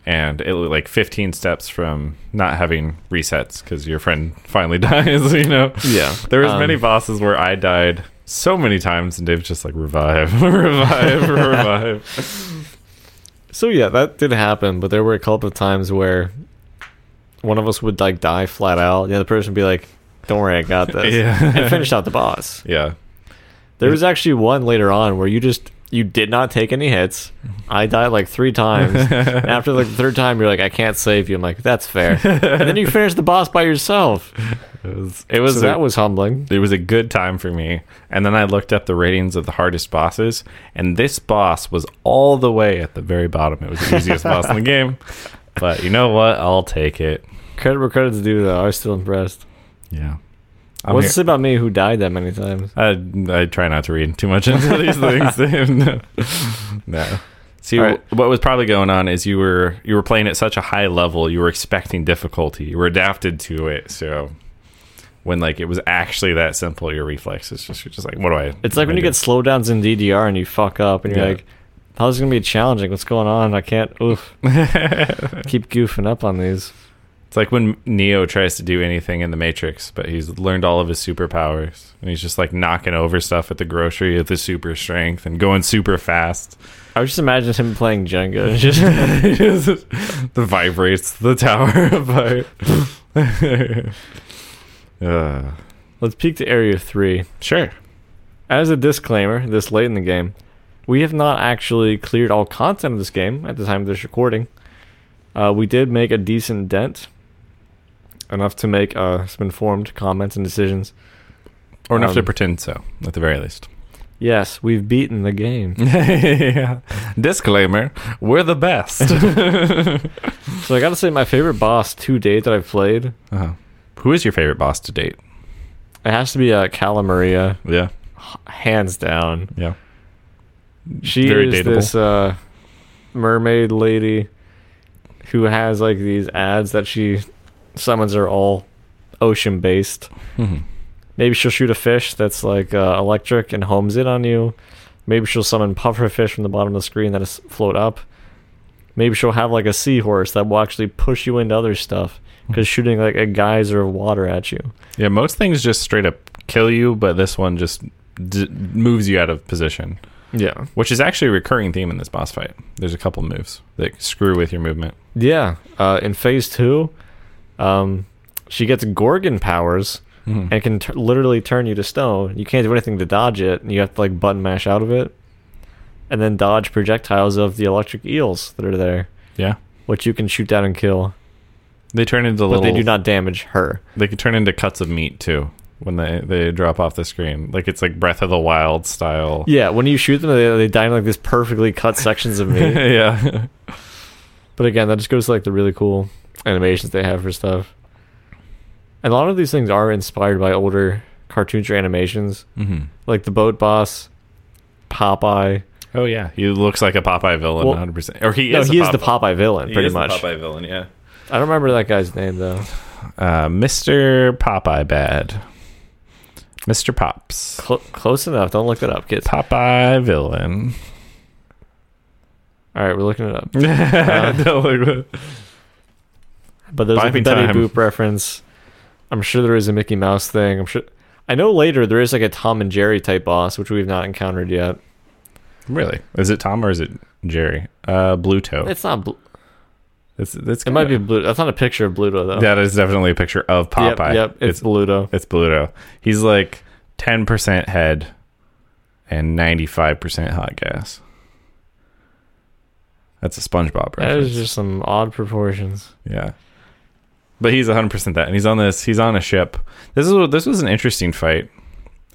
and it like 15 steps from not having resets because your friend finally dies. You know, Yeah. there was Um, many bosses where I died so many times, and Dave's just like revive, revive, revive. So yeah, that did happen, but there were a couple of times where one of us would like die flat out. The other person would be like, "Don't worry, I got this," Yeah. and finish out the boss. Yeah, There was actually one later on where you just you did not take any hits. I died like three times. and after like the third time, you're like, "I can't save you." I'm like, "That's fair." and then you finish the boss by yourself. it was. It was. So that was humbling. it was a good time for me. And then I looked up the ratings of the hardest bosses, and this boss was all the way at the very bottom. It was the easiest boss in the game. But you know what? I'll take it. Credit where credit's due, though. I was still impressed. Yeah. I'm What's here- this about me who died that many times? I I try not to read too much into these things. no. See, right. what was probably going on is you were you were playing at such a high level, you were expecting difficulty, you were adapted to it. So when like it was actually that simple, your reflexes just you're just like, what do I? It's like when you get slowdowns in DDR and you fuck up and you're like, how's this gonna be challenging? What's going on? I can't oof. Keep goofing up on these. It's like when Neo tries to do anything in the Matrix, but he's learned all of his superpowers, and he's just like knocking over stuff at the grocery with his super strength and going super fast. I was just imagine him playing Jenga. Just the vibrates the tower apart. uh, let's peek to Area Three. sure. As a disclaimer, this late in the game, we have not actually cleared all content of this game at the time of this recording. Uh, we did make a decent dent, enough to make uh, some informed comments and decisions. Or enough to Um, pretend so, at the very least. Yes, we've beaten the game. yeah. Disclaimer: We're the best. so I gotta say, my favorite boss to date that I've played, uh-huh. Who is your favorite boss to date? it has to be uh, Cala Maria, Yeah, hands down. yeah. She Very is dateable. this uh, mermaid lady who has like these ads that she summons are all ocean based. Mhm. Maybe she'll shoot a fish that's like uh, electric and homes it on you. Maybe she'll summon pufferfish from the bottom of the screen that is float up. Maybe she'll have like a seahorse that will actually push you into other stuff because shooting like a geyser of water at you. Yeah, most things just straight up kill you, but this one just d- moves you out of position, Yeah. which is actually a recurring theme in this boss fight. There's a couple moves that screw with your movement. Yeah. Uh, in phase two, um, she gets Gorgon powers Mhm. and can t- literally turn you to stone. You can't do anything to dodge it. and You have to like button mash out of it, and then dodge projectiles of the electric eels that are there, Yeah, which you can shoot down and kill. they turn into But little. they do not damage her. They can turn into cuts of meat too when they they drop off the screen. Like it's like Breath of the Wild style. Yeah, when you shoot them, they, they die in like this perfectly cut sections of meat. yeah. But again, that just goes to like the really cool animations they have for stuff. And a lot of these things are inspired by older cartoons or animations, hmm like the boat boss, Popeye. Oh yeah, he looks like a Popeye villain, 100. percent Or he no, is. he a is the Popeye villain, he pretty much. Popeye villain. Yeah. I don't remember that guy's name though. Uh, Mr. Popeye Bad. Mr. Pops. Cl- close enough. Don't look it up, kids. Popeye villain. All right, we're looking it up. Don't look at- But there's Buy a Betty time. Boop reference. I'm sure there is a Mickey Mouse thing. I'm sure. I know later there is like a Tom and Jerry type boss, which we've not encountered yet. really? Is it Tom or is it Jerry? Uh, Bluto. It's not. Bl- It's, it's it might be Bluto. That's not a picture of Bluto though. That is definitely a picture of Popeye. Yep, it's, it's Bluto. it's Bluto. He's like ten percent head and ninety five percent hot gas. That's a SpongeBob That reference. is just some odd proportions. Yeah. But he's 100% that and he's on this he's on a ship. This is this was an interesting fight.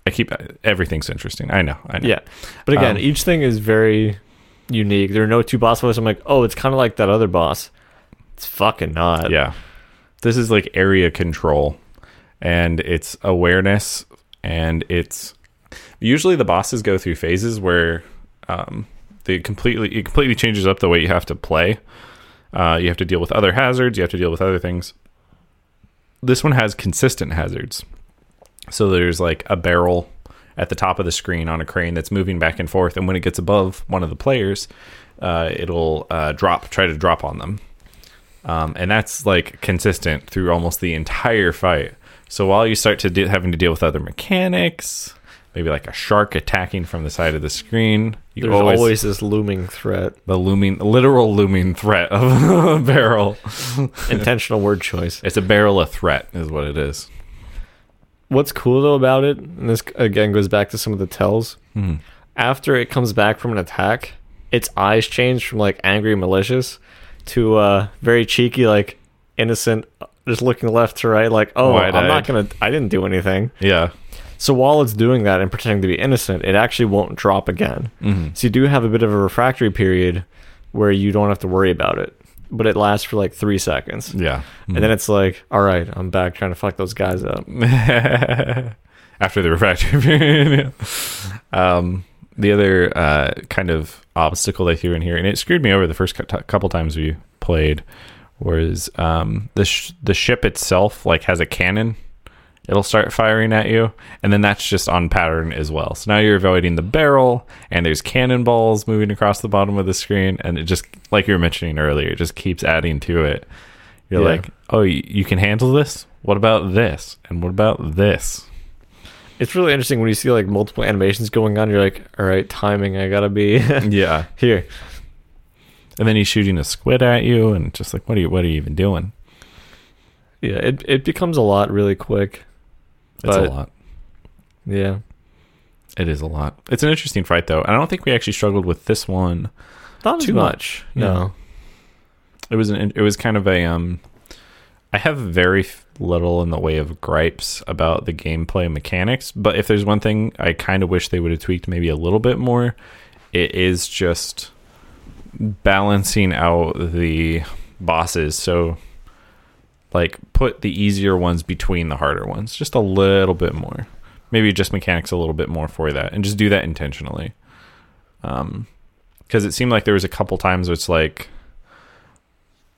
I keep everything's interesting. I know. I know. Yeah, but again, Um, each thing is very unique. There are no two boss fights. I'm like, oh, it's kind of like that other boss. It's fucking not. Yeah. This is like area control and it's awareness and it's usually the bosses go through phases where um they completely it completely changes up the way you have to play. Uh, you have to deal with other hazards, you have to deal with other things. This one has consistent hazards. So there's like a barrel at the top of the screen on a crane that's moving back and forth, and when it gets above one of the players, uh, it'll uh, drop, try to drop on them. Um, and that's like consistent through almost the entire fight. So while you start to de- having to deal with other mechanics, maybe like a shark attacking from the side of the screen, you There's always, this looming threat. the looming, literal looming threat of a barrel. Intentional word choice. It's a barrel of threat, is what it is. What's cool though about it, and this again goes back to some of the tells. Mhm. After it comes back from an attack, its eyes change from like angry, malicious, to uh very cheeky, like innocent, just looking left to right, like, oh, I'm not gonna, I didn't do anything. Yeah. So while it's doing that and pretending to be innocent, it actually won't drop again. Mhm. So you do have a bit of a refractory period where you don't have to worry about it, but it lasts for like three seconds, Yeah. and then it's like, all right, I'm back trying to fuck those guys up. After the refractory period. um, the other uh, kind of obstacle they threw in here, and it screwed me over the first cou- couple times we played, was um, the sh- the ship itself like has a cannon. It'll start firing at you, and then that's just on pattern as well. So now you're avoiding the barrel, and there's cannonballs moving across the bottom of the screen, and it just like you were mentioning earlier, it just keeps adding to it. You're Yeah. like, oh, you can handle this. What about this? And what about this? It's really interesting when you see like multiple animations going on. You're like, all right, timing. I gotta be Yeah. here. And then he's shooting a squid at you, and just like, what are you? What are you even doing? Yeah, it it becomes a lot really quick. It's a lot. Yeah, It is a lot. It's an interesting fight, though, and I don't think we actually struggled with this one. not Too too much. No, It was an. It was kind of a. Um, I have very little in the way of gripes about the gameplay mechanics, but if there's one thing I kind of wish they would have tweaked maybe a little bit more, it is just balancing out the bosses. So, like, put the easier ones between the harder ones, just a little bit more. Maybe just mechanics a little bit more for that, and just do that intentionally. Um, because it seemed like there was a couple times where it's like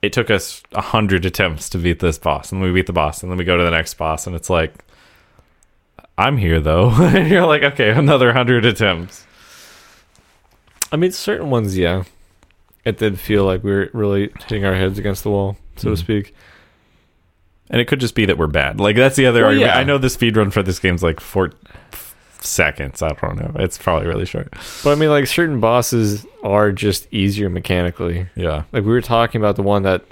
it took us a hundred attempts to beat this boss, and we beat the boss, and then we go to the next boss, and it's like, I'm here though, and you're like, okay, another hundred attempts. I mean certain ones. Yeah, it did feel like we were really hitting our heads against the wall, so Mhm. to speak. And it could just be that we're bad. Like that's the other Well, argument. yeah. I know the speed run for this game's like four seconds. I don't know. It's probably really short. But I mean, like certain bosses are just easier mechanically. Yeah. Like we were talking about the one that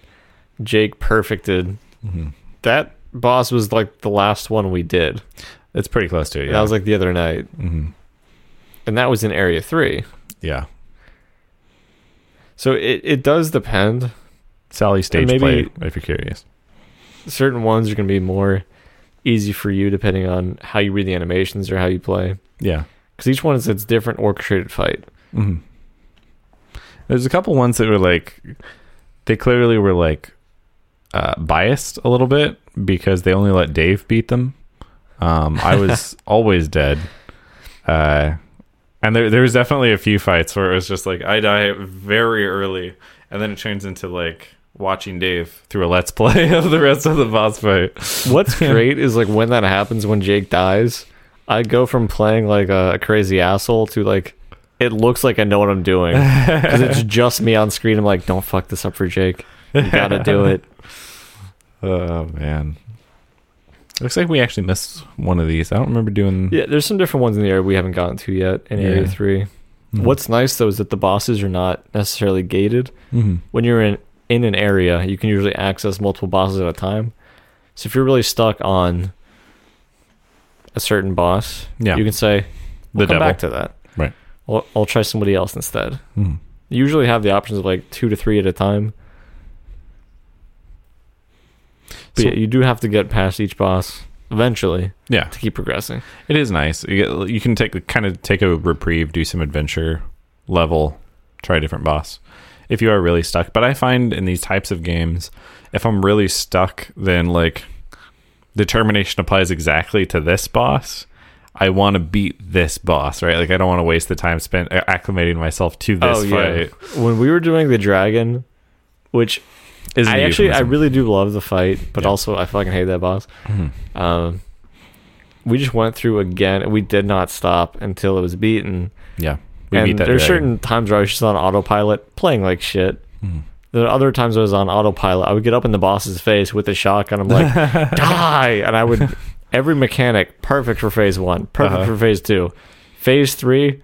Jake perfected. hmm That boss was like the last one we did. It's pretty close to it. Yeah. That was like the other night, hmm and that was in Area Three. Yeah. So it, it does depend. Sally stage maybe- play if you're curious. Certain ones are going to be more easy for you depending on how you read the animations or how you play. Yeah. Because each one is its different orchestrated fight. hmm There's a couple ones that were like, they clearly were like uh, biased a little bit because they only let Dave beat them. Um, I was always dead. Uh, and there, there was definitely a few fights where it was just like I die very early, and then it turns into like watching Dave through a let's play of the rest of the boss fight. What's great is like when that happens when Jake dies, I go from playing like a, crazy asshole to like it looks like I know what I'm doing because it's just me on screen. I'm like, don't fuck this up for Jake. You gotta do it. Oh man. Looks like we actually missed one of these. I don't remember doing. Yeah, there's some different ones in the area we haven't gotten to yet in Area Yeah. Three. Mhm. What's nice though is that the bosses are not necessarily gated. Mhm. When you're in in an area, you can usually access multiple bosses at a time. So if you're really stuck on a certain boss, Yeah. you can say, "We'll come devil. back to that." Right. I'll, I'll try somebody else instead. Mhm. You usually have the options of like two to three at a time. But So- yeah, you do have to get past each boss eventually Yeah, to keep progressing. it is nice. You, get, you can take kind of take a reprieve, do some adventure level, try a different boss if you are really stuck. But I find in these types of games, if I'm really stuck, then like determination applies exactly to this boss. I want to beat this boss, right? Like I don't want to waste the time spent acclimating myself to this fight. When we were doing the dragon, which Is I actually I really do love the fight, but Yeah. also I fucking hate that boss. Um, we just went through again, and we did not stop until it was beaten. yeah. We and there's certain times where I was just on autopilot, playing like shit. Mhm. There are other times I was on autopilot. I would get up in the boss's face with a shotgun. I'm like, die, and I would every mechanic perfect for phase one, perfect Uh-huh. for phase two, phase three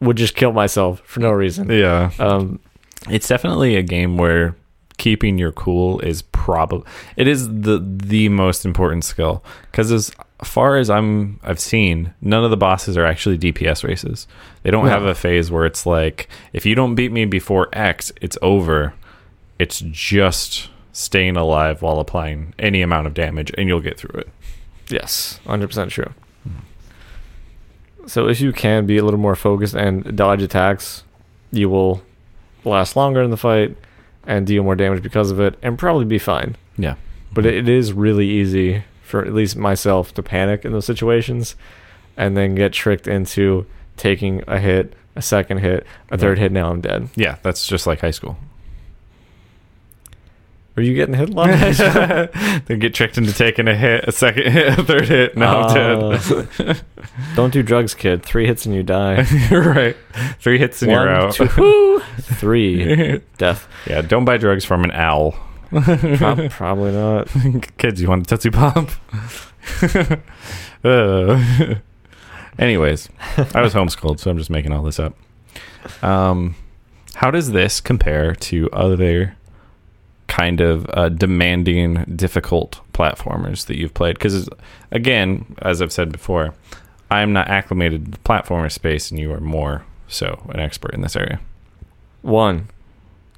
would just kill myself for no reason. Yeah. Um, It's definitely a game where keeping your cool is probably it is the the most important skill because as far as I'm I've seen none of the bosses are actually DPS races. They don't No. have a phase where it's like if you don't beat me before X, it's over. It's just staying alive while applying any amount of damage and you'll get through it. Yes, hundred percent true. So if you can be a little more focused and dodge attacks, you will last longer in the fight and deal more damage because of it, and probably be fine. Yeah. But it is really easy for at least myself to panic in those situations, and then get tricked into taking a hit, a second hit, a third hit. Now I'm dead. Yeah, that's just like high school. Are you getting hit a lot? they get tricked into taking a hit, a second hit, a third hit. Now I'm dead. Uh, Don't do drugs, kid. Three hits and you die. You're right. Three hits and you're out. two, three. Death. yeah, don't buy drugs from an owl. Prob- probably not. Kids, you want a Tootsie Pop? uh, anyways, I was homeschooled, so I'm just making all this up. Um, how does this compare to other kind of uh, demanding, difficult platformers that you've played? Because, again, as I've said before, I'm not acclimated to the platformer space, and you are more so an expert in this area. One,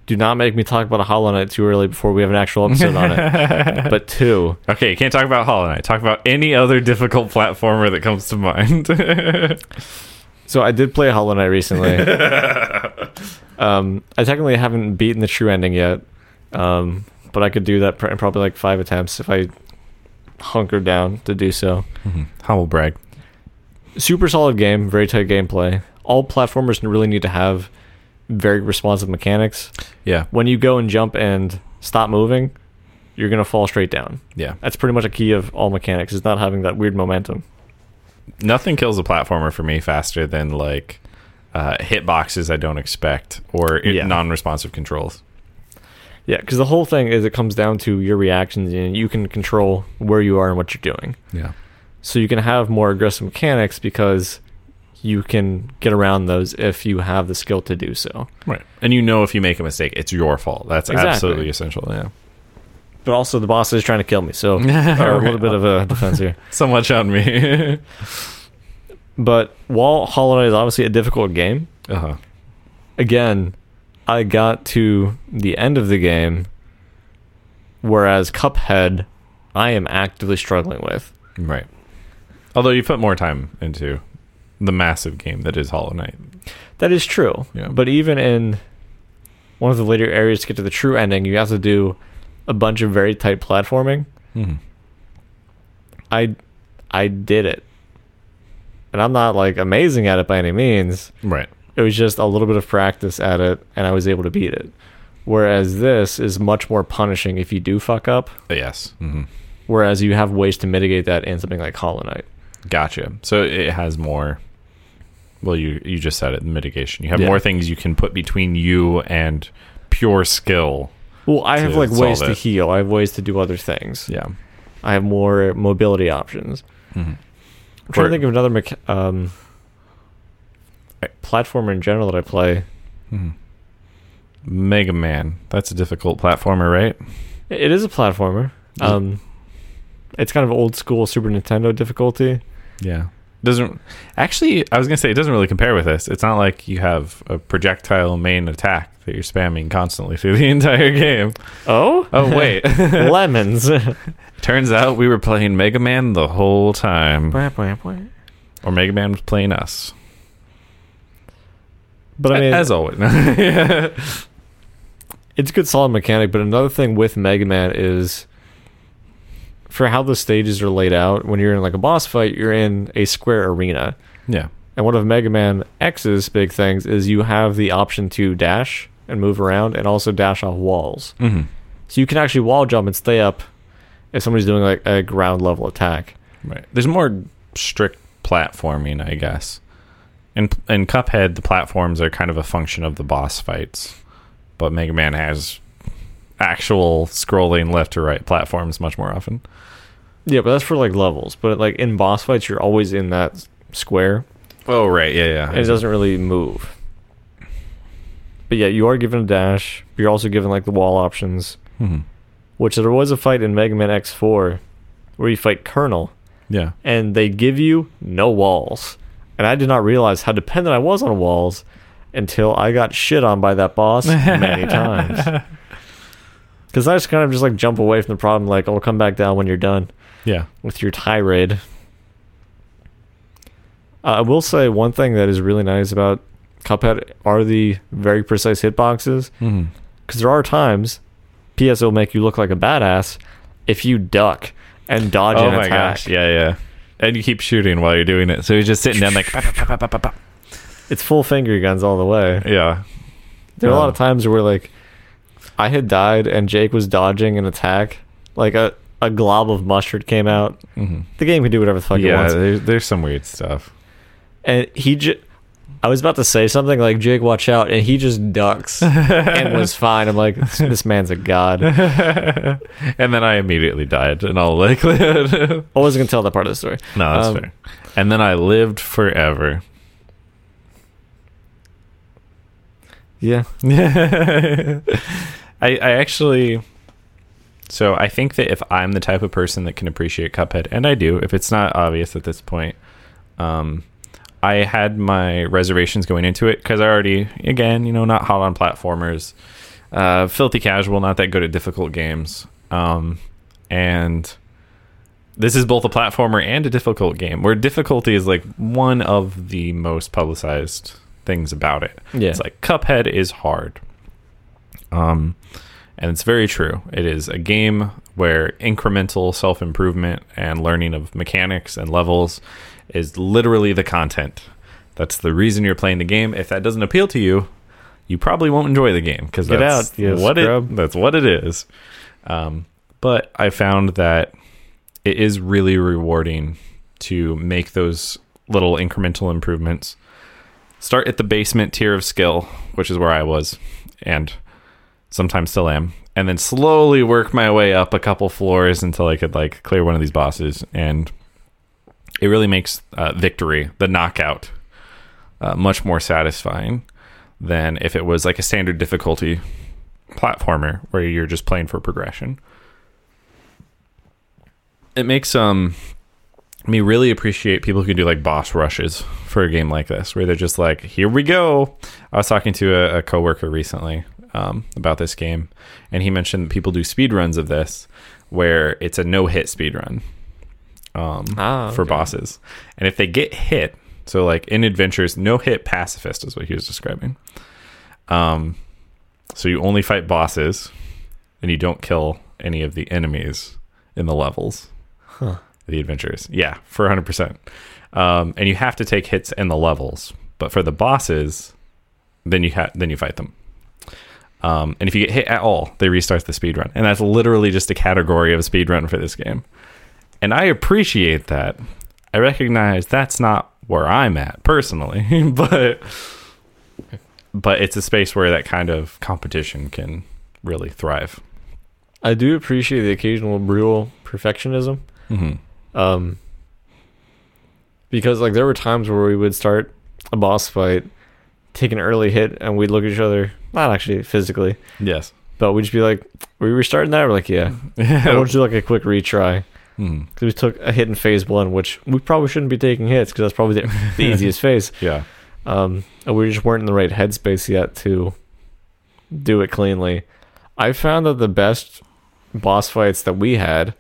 do not make me talk about a Hollow Knight too early before we have an actual episode on it. But two, Okay, you can't talk about Hollow Knight. Talk about any other difficult platformer that comes to mind. so I did play Hollow Knight recently. um, I technically haven't beaten the true ending yet, um, but I could do that in probably like five attempts if I hunkered down to do so. Humble brag. super solid game, very tight gameplay. All platformers really need to have very responsive mechanics. Yeah, When you go and jump and stop moving, you're gonna fall straight down. yeah. That's pretty much a key of all mechanics. Is not having that weird momentum. Nothing kills a platformer for me faster than like uh, hitboxes I don't expect or Yeah. non-responsive controls. Yeah, because the whole thing is it comes down to your reactions, and you can control where you are and what you're doing. Yeah, So you can have more aggressive mechanics because you can get around those if you have the skill to do so. right. And you know if you make a mistake, it's your fault. That's Exactly. absolutely essential. Yeah. But also, the boss is trying to kill me, so a little bit of a defense here. So much on me. But while Hollow Knight is obviously a difficult game, uh huh. again, I got to the end of the game, whereas Cuphead, I am actively struggling with. Right. Although you put more time into the massive game that is Hollow Knight. That is true. Yeah. But even in one of the later areas to get to the true ending, you have to do a bunch of very tight platforming. Mhm. I I did it. And I'm not like amazing at it by any means. Right. It was just a little bit of practice at it and I was able to beat it. Whereas this is much more punishing if you do fuck up. Yes. hmm Whereas you have ways to mitigate that in something like Hollow Knight. Gotcha. So it has more. Well, you you just said it. Mitigation. You have Yeah. more things you can put between you and pure skill. Well, I have like ways solve to heal. I have ways to do other things. Yeah. I have more mobility options. Mhm. I'm trying Or- to think of another mecha- um, platformer in general that I play. Mega Man. That's a difficult platformer, right? It it is a platformer. Um, it's kind of old school Super Nintendo difficulty. Yeah. Doesn't actually. I was gonna say it doesn't really compare with this. It's not like you have a projectile main attack that you're spamming constantly through the entire game. Oh, Oh wait. lemons. Turns out we were playing Mega Man the whole time, or Mega Man was playing us. But I mean, as always. it's a good solid mechanic. But another thing with Mega Man is for how the stages are laid out. When you're in like a boss fight, you're in a square arena. yeah. And one of Mega Man X's big things is you have the option to dash and move around and also dash off walls. hmm So you can actually wall jump and stay up if somebody's doing like a ground level attack. Right. There's more strict platforming, I guess. In in Cuphead, the platforms are kind of a function of the boss fights, but Mega Man has actual scrolling left to right platforms much more often. Yeah, but that's for like levels. But like in boss fights, you're always in that square Oh right, yeah, yeah. and it doesn't really move. But yeah, you are given a dash. But You're also given like the wall options, Mhm. which there was a fight in Mega Man X4 where you fight Colonel Yeah. and they give you no walls. And I did not realize how dependent I was on walls until I got shit on by that boss many times. Because I just kind of just like jump away from the problem, like I'll come back down when you're done Yeah. with your tirade. Uh, I will say one thing that is really nice about Cuphead are the very precise hitboxes. Because there are times PS will make you look like a badass if you duck and dodge Oh an my attack. gosh, yeah, yeah. And you keep shooting while you're doing it, so you're just sitting down like. It's full finger guns all the way. yeah, There are a lot Oh. of times where like I had died and Jake was dodging an attack, like a, a glob of mustard came out. hmm The game can do whatever the fuck it yeah. wants. There's, there's some weird stuff. And he just. I was about to say something like Jake, watch out, and he just ducks and was fine. I'm like, this, this man's a god. And then I immediately died, and all like, I wasn't gonna tell that part of the story. No, that's Um, fair. And then I lived forever. Yeah, I, I actually so I think that if I'm the type of person that can appreciate Cuphead, and I do, if it's not obvious at this point, um, I had my reservations going into it because I already, again, you know, not hot on platformers, uh, filthy casual, not that good at difficult games, um, and this is both a platformer and a difficult game, where difficulty is like one of the most publicized things about it. yeah. It's like Cuphead is hard. Um, and it's very true. It is a game where incremental self improvement and learning of mechanics and levels is literally the content. That's the reason you're playing the game. If that doesn't appeal to you, you probably won't enjoy the game because that's out, you what scrub. it that's what it is. Um, but I found that it is really rewarding to make those little incremental improvements start at the basement tier of skill, which is where I was, and sometimes still am, and then slowly work my way up a couple floors until I could like clear one of these bosses, and it really makes uh, victory, the knockout, uh, much more satisfying than if it was like a standard difficulty platformer where you're just playing for progression. It makes um me really appreciate people who can do like boss rushes for a game like this, where they're just like, "Here we go." I was talking to a, a coworker recently um, about this game, and he mentioned that people do speed runs of this, where it's a no-hit speed run um, Ah, for bosses, and if they get hit, so like in adventures, no-hit pacifist is what he was describing. Um, so you only fight bosses, and you don't kill any of the enemies in the levels Huh. the adventures. Yeah, for 100%. Um, and you have to take hits in the levels, but for the bosses, then you ha- then you fight them. Um, and if you get hit at all, they restart the speed run, and that's literally just a category of speed run for this game. And I appreciate that. I recognize that's not where I'm at personally, but but it's a space where that kind of competition can really thrive. I do appreciate the occasional brutal perfectionism. Mm-hmm. Um, because like there were times where we would start a boss fight, take an early hit, and we'd look at each other, not actually physically, Yes. but we'd just be like, "Were you restarting that?" We're like, "Yeah." Want to do like a quick retry because we took a hit in phase one, which we probably shouldn't be taking hits because that's probably the, the easiest phase. Yeah. Um, and we just weren't in the right headspace yet to do it cleanly. I found that the best boss fights that we had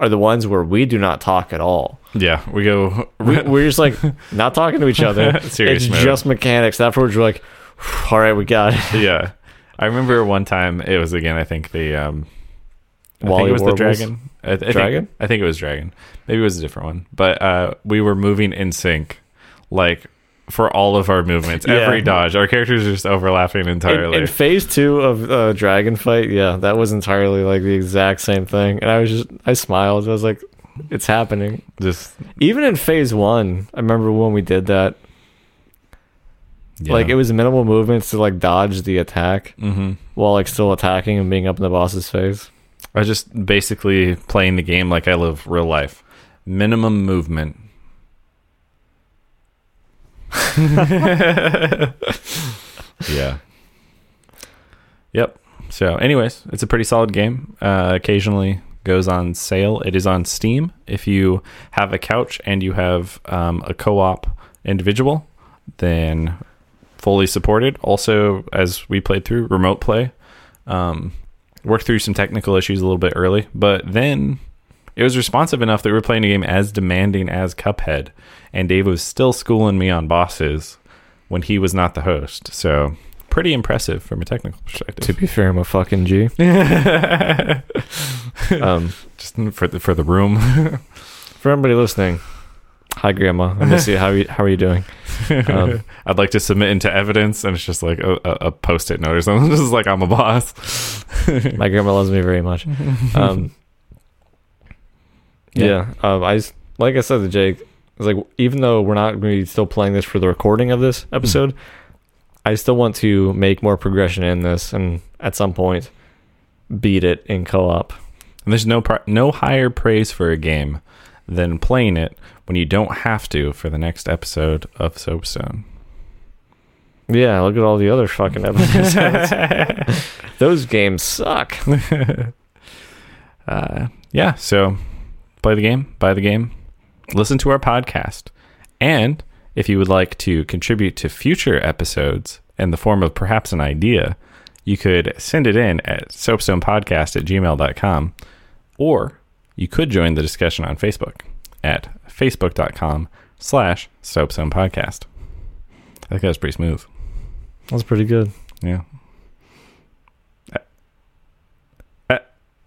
are the ones where we do not talk at all. Yeah. We go. We, we're just like not talking to each other. Serious it's mode. just mechanics. Afterwards, we're like, all right, we got it. yeah. I remember one time it was again. I think the um, I think Wally it was Warbles? the dragon. I, I Dragon? Think, I think it was dragon. Maybe it was a different one. But uh, we were moving in sync, like for all of our movements, Yeah. every dodge. Our characters are just overlapping entirely. in phase two of uh, Dragon Fight, yeah, that was entirely like the exact same thing. And I was just, I smiled. I was like, it's happening. just Even in phase one, I remember when we did that. Like it was minimal movements to like dodge the attack hmm while like still attacking and being up in the boss's face. I was just basically playing the game like I live real life. Minimum movement. yeah. Yep. So, anyways, it's a pretty solid game. Uh, occasionally goes on sale. It is on Steam. If you have a couch and you have um, a co-op individual, then fully supported. Also, as we played through, remote play. Um, worked through some technical issues a little bit early, but then it was responsive enough that we were playing a game as demanding as Cuphead, and Dave was still schooling me on bosses when he was not the host. So pretty impressive from a technical perspective. To be fair, I'm a fucking G. Um, Just for the for the room. for everybody listening, hi grandma. I miss you. How are you? How are you doing? Um, I'd like to submit into evidence, and it's just like a, a, a post-it note or something. Just like I'm a boss. My grandma loves me very much. Um, Yeah. yeah. Um, I s- like I said to Jake, it's like even though we're not going to be still playing this for the recording of this episode, I still want to make more progression in this, and at some point, beat it in co-op. And there's no pri- no higher praise for a game than playing it when you don't have to for the next episode of Soapstone. Yeah, look at all the other fucking episodes. Those games suck. uh, yeah, so play the game, buy the game, listen to our podcast. And if you would like to contribute to future episodes in the form of perhaps an idea, you could send it in at soapstonepodcast at gmail.com or you could join the discussion on Facebook at facebook.com slash soapstonepodcast. I think that was pretty smooth. That was pretty good. Yeah. Uh, uh,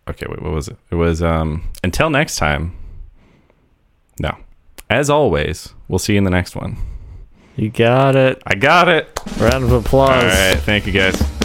okay, wait, what was it? It was um until next time. No. As always, we'll see you in the next one. You got it. I got it. Round of applause. All right, thank you guys.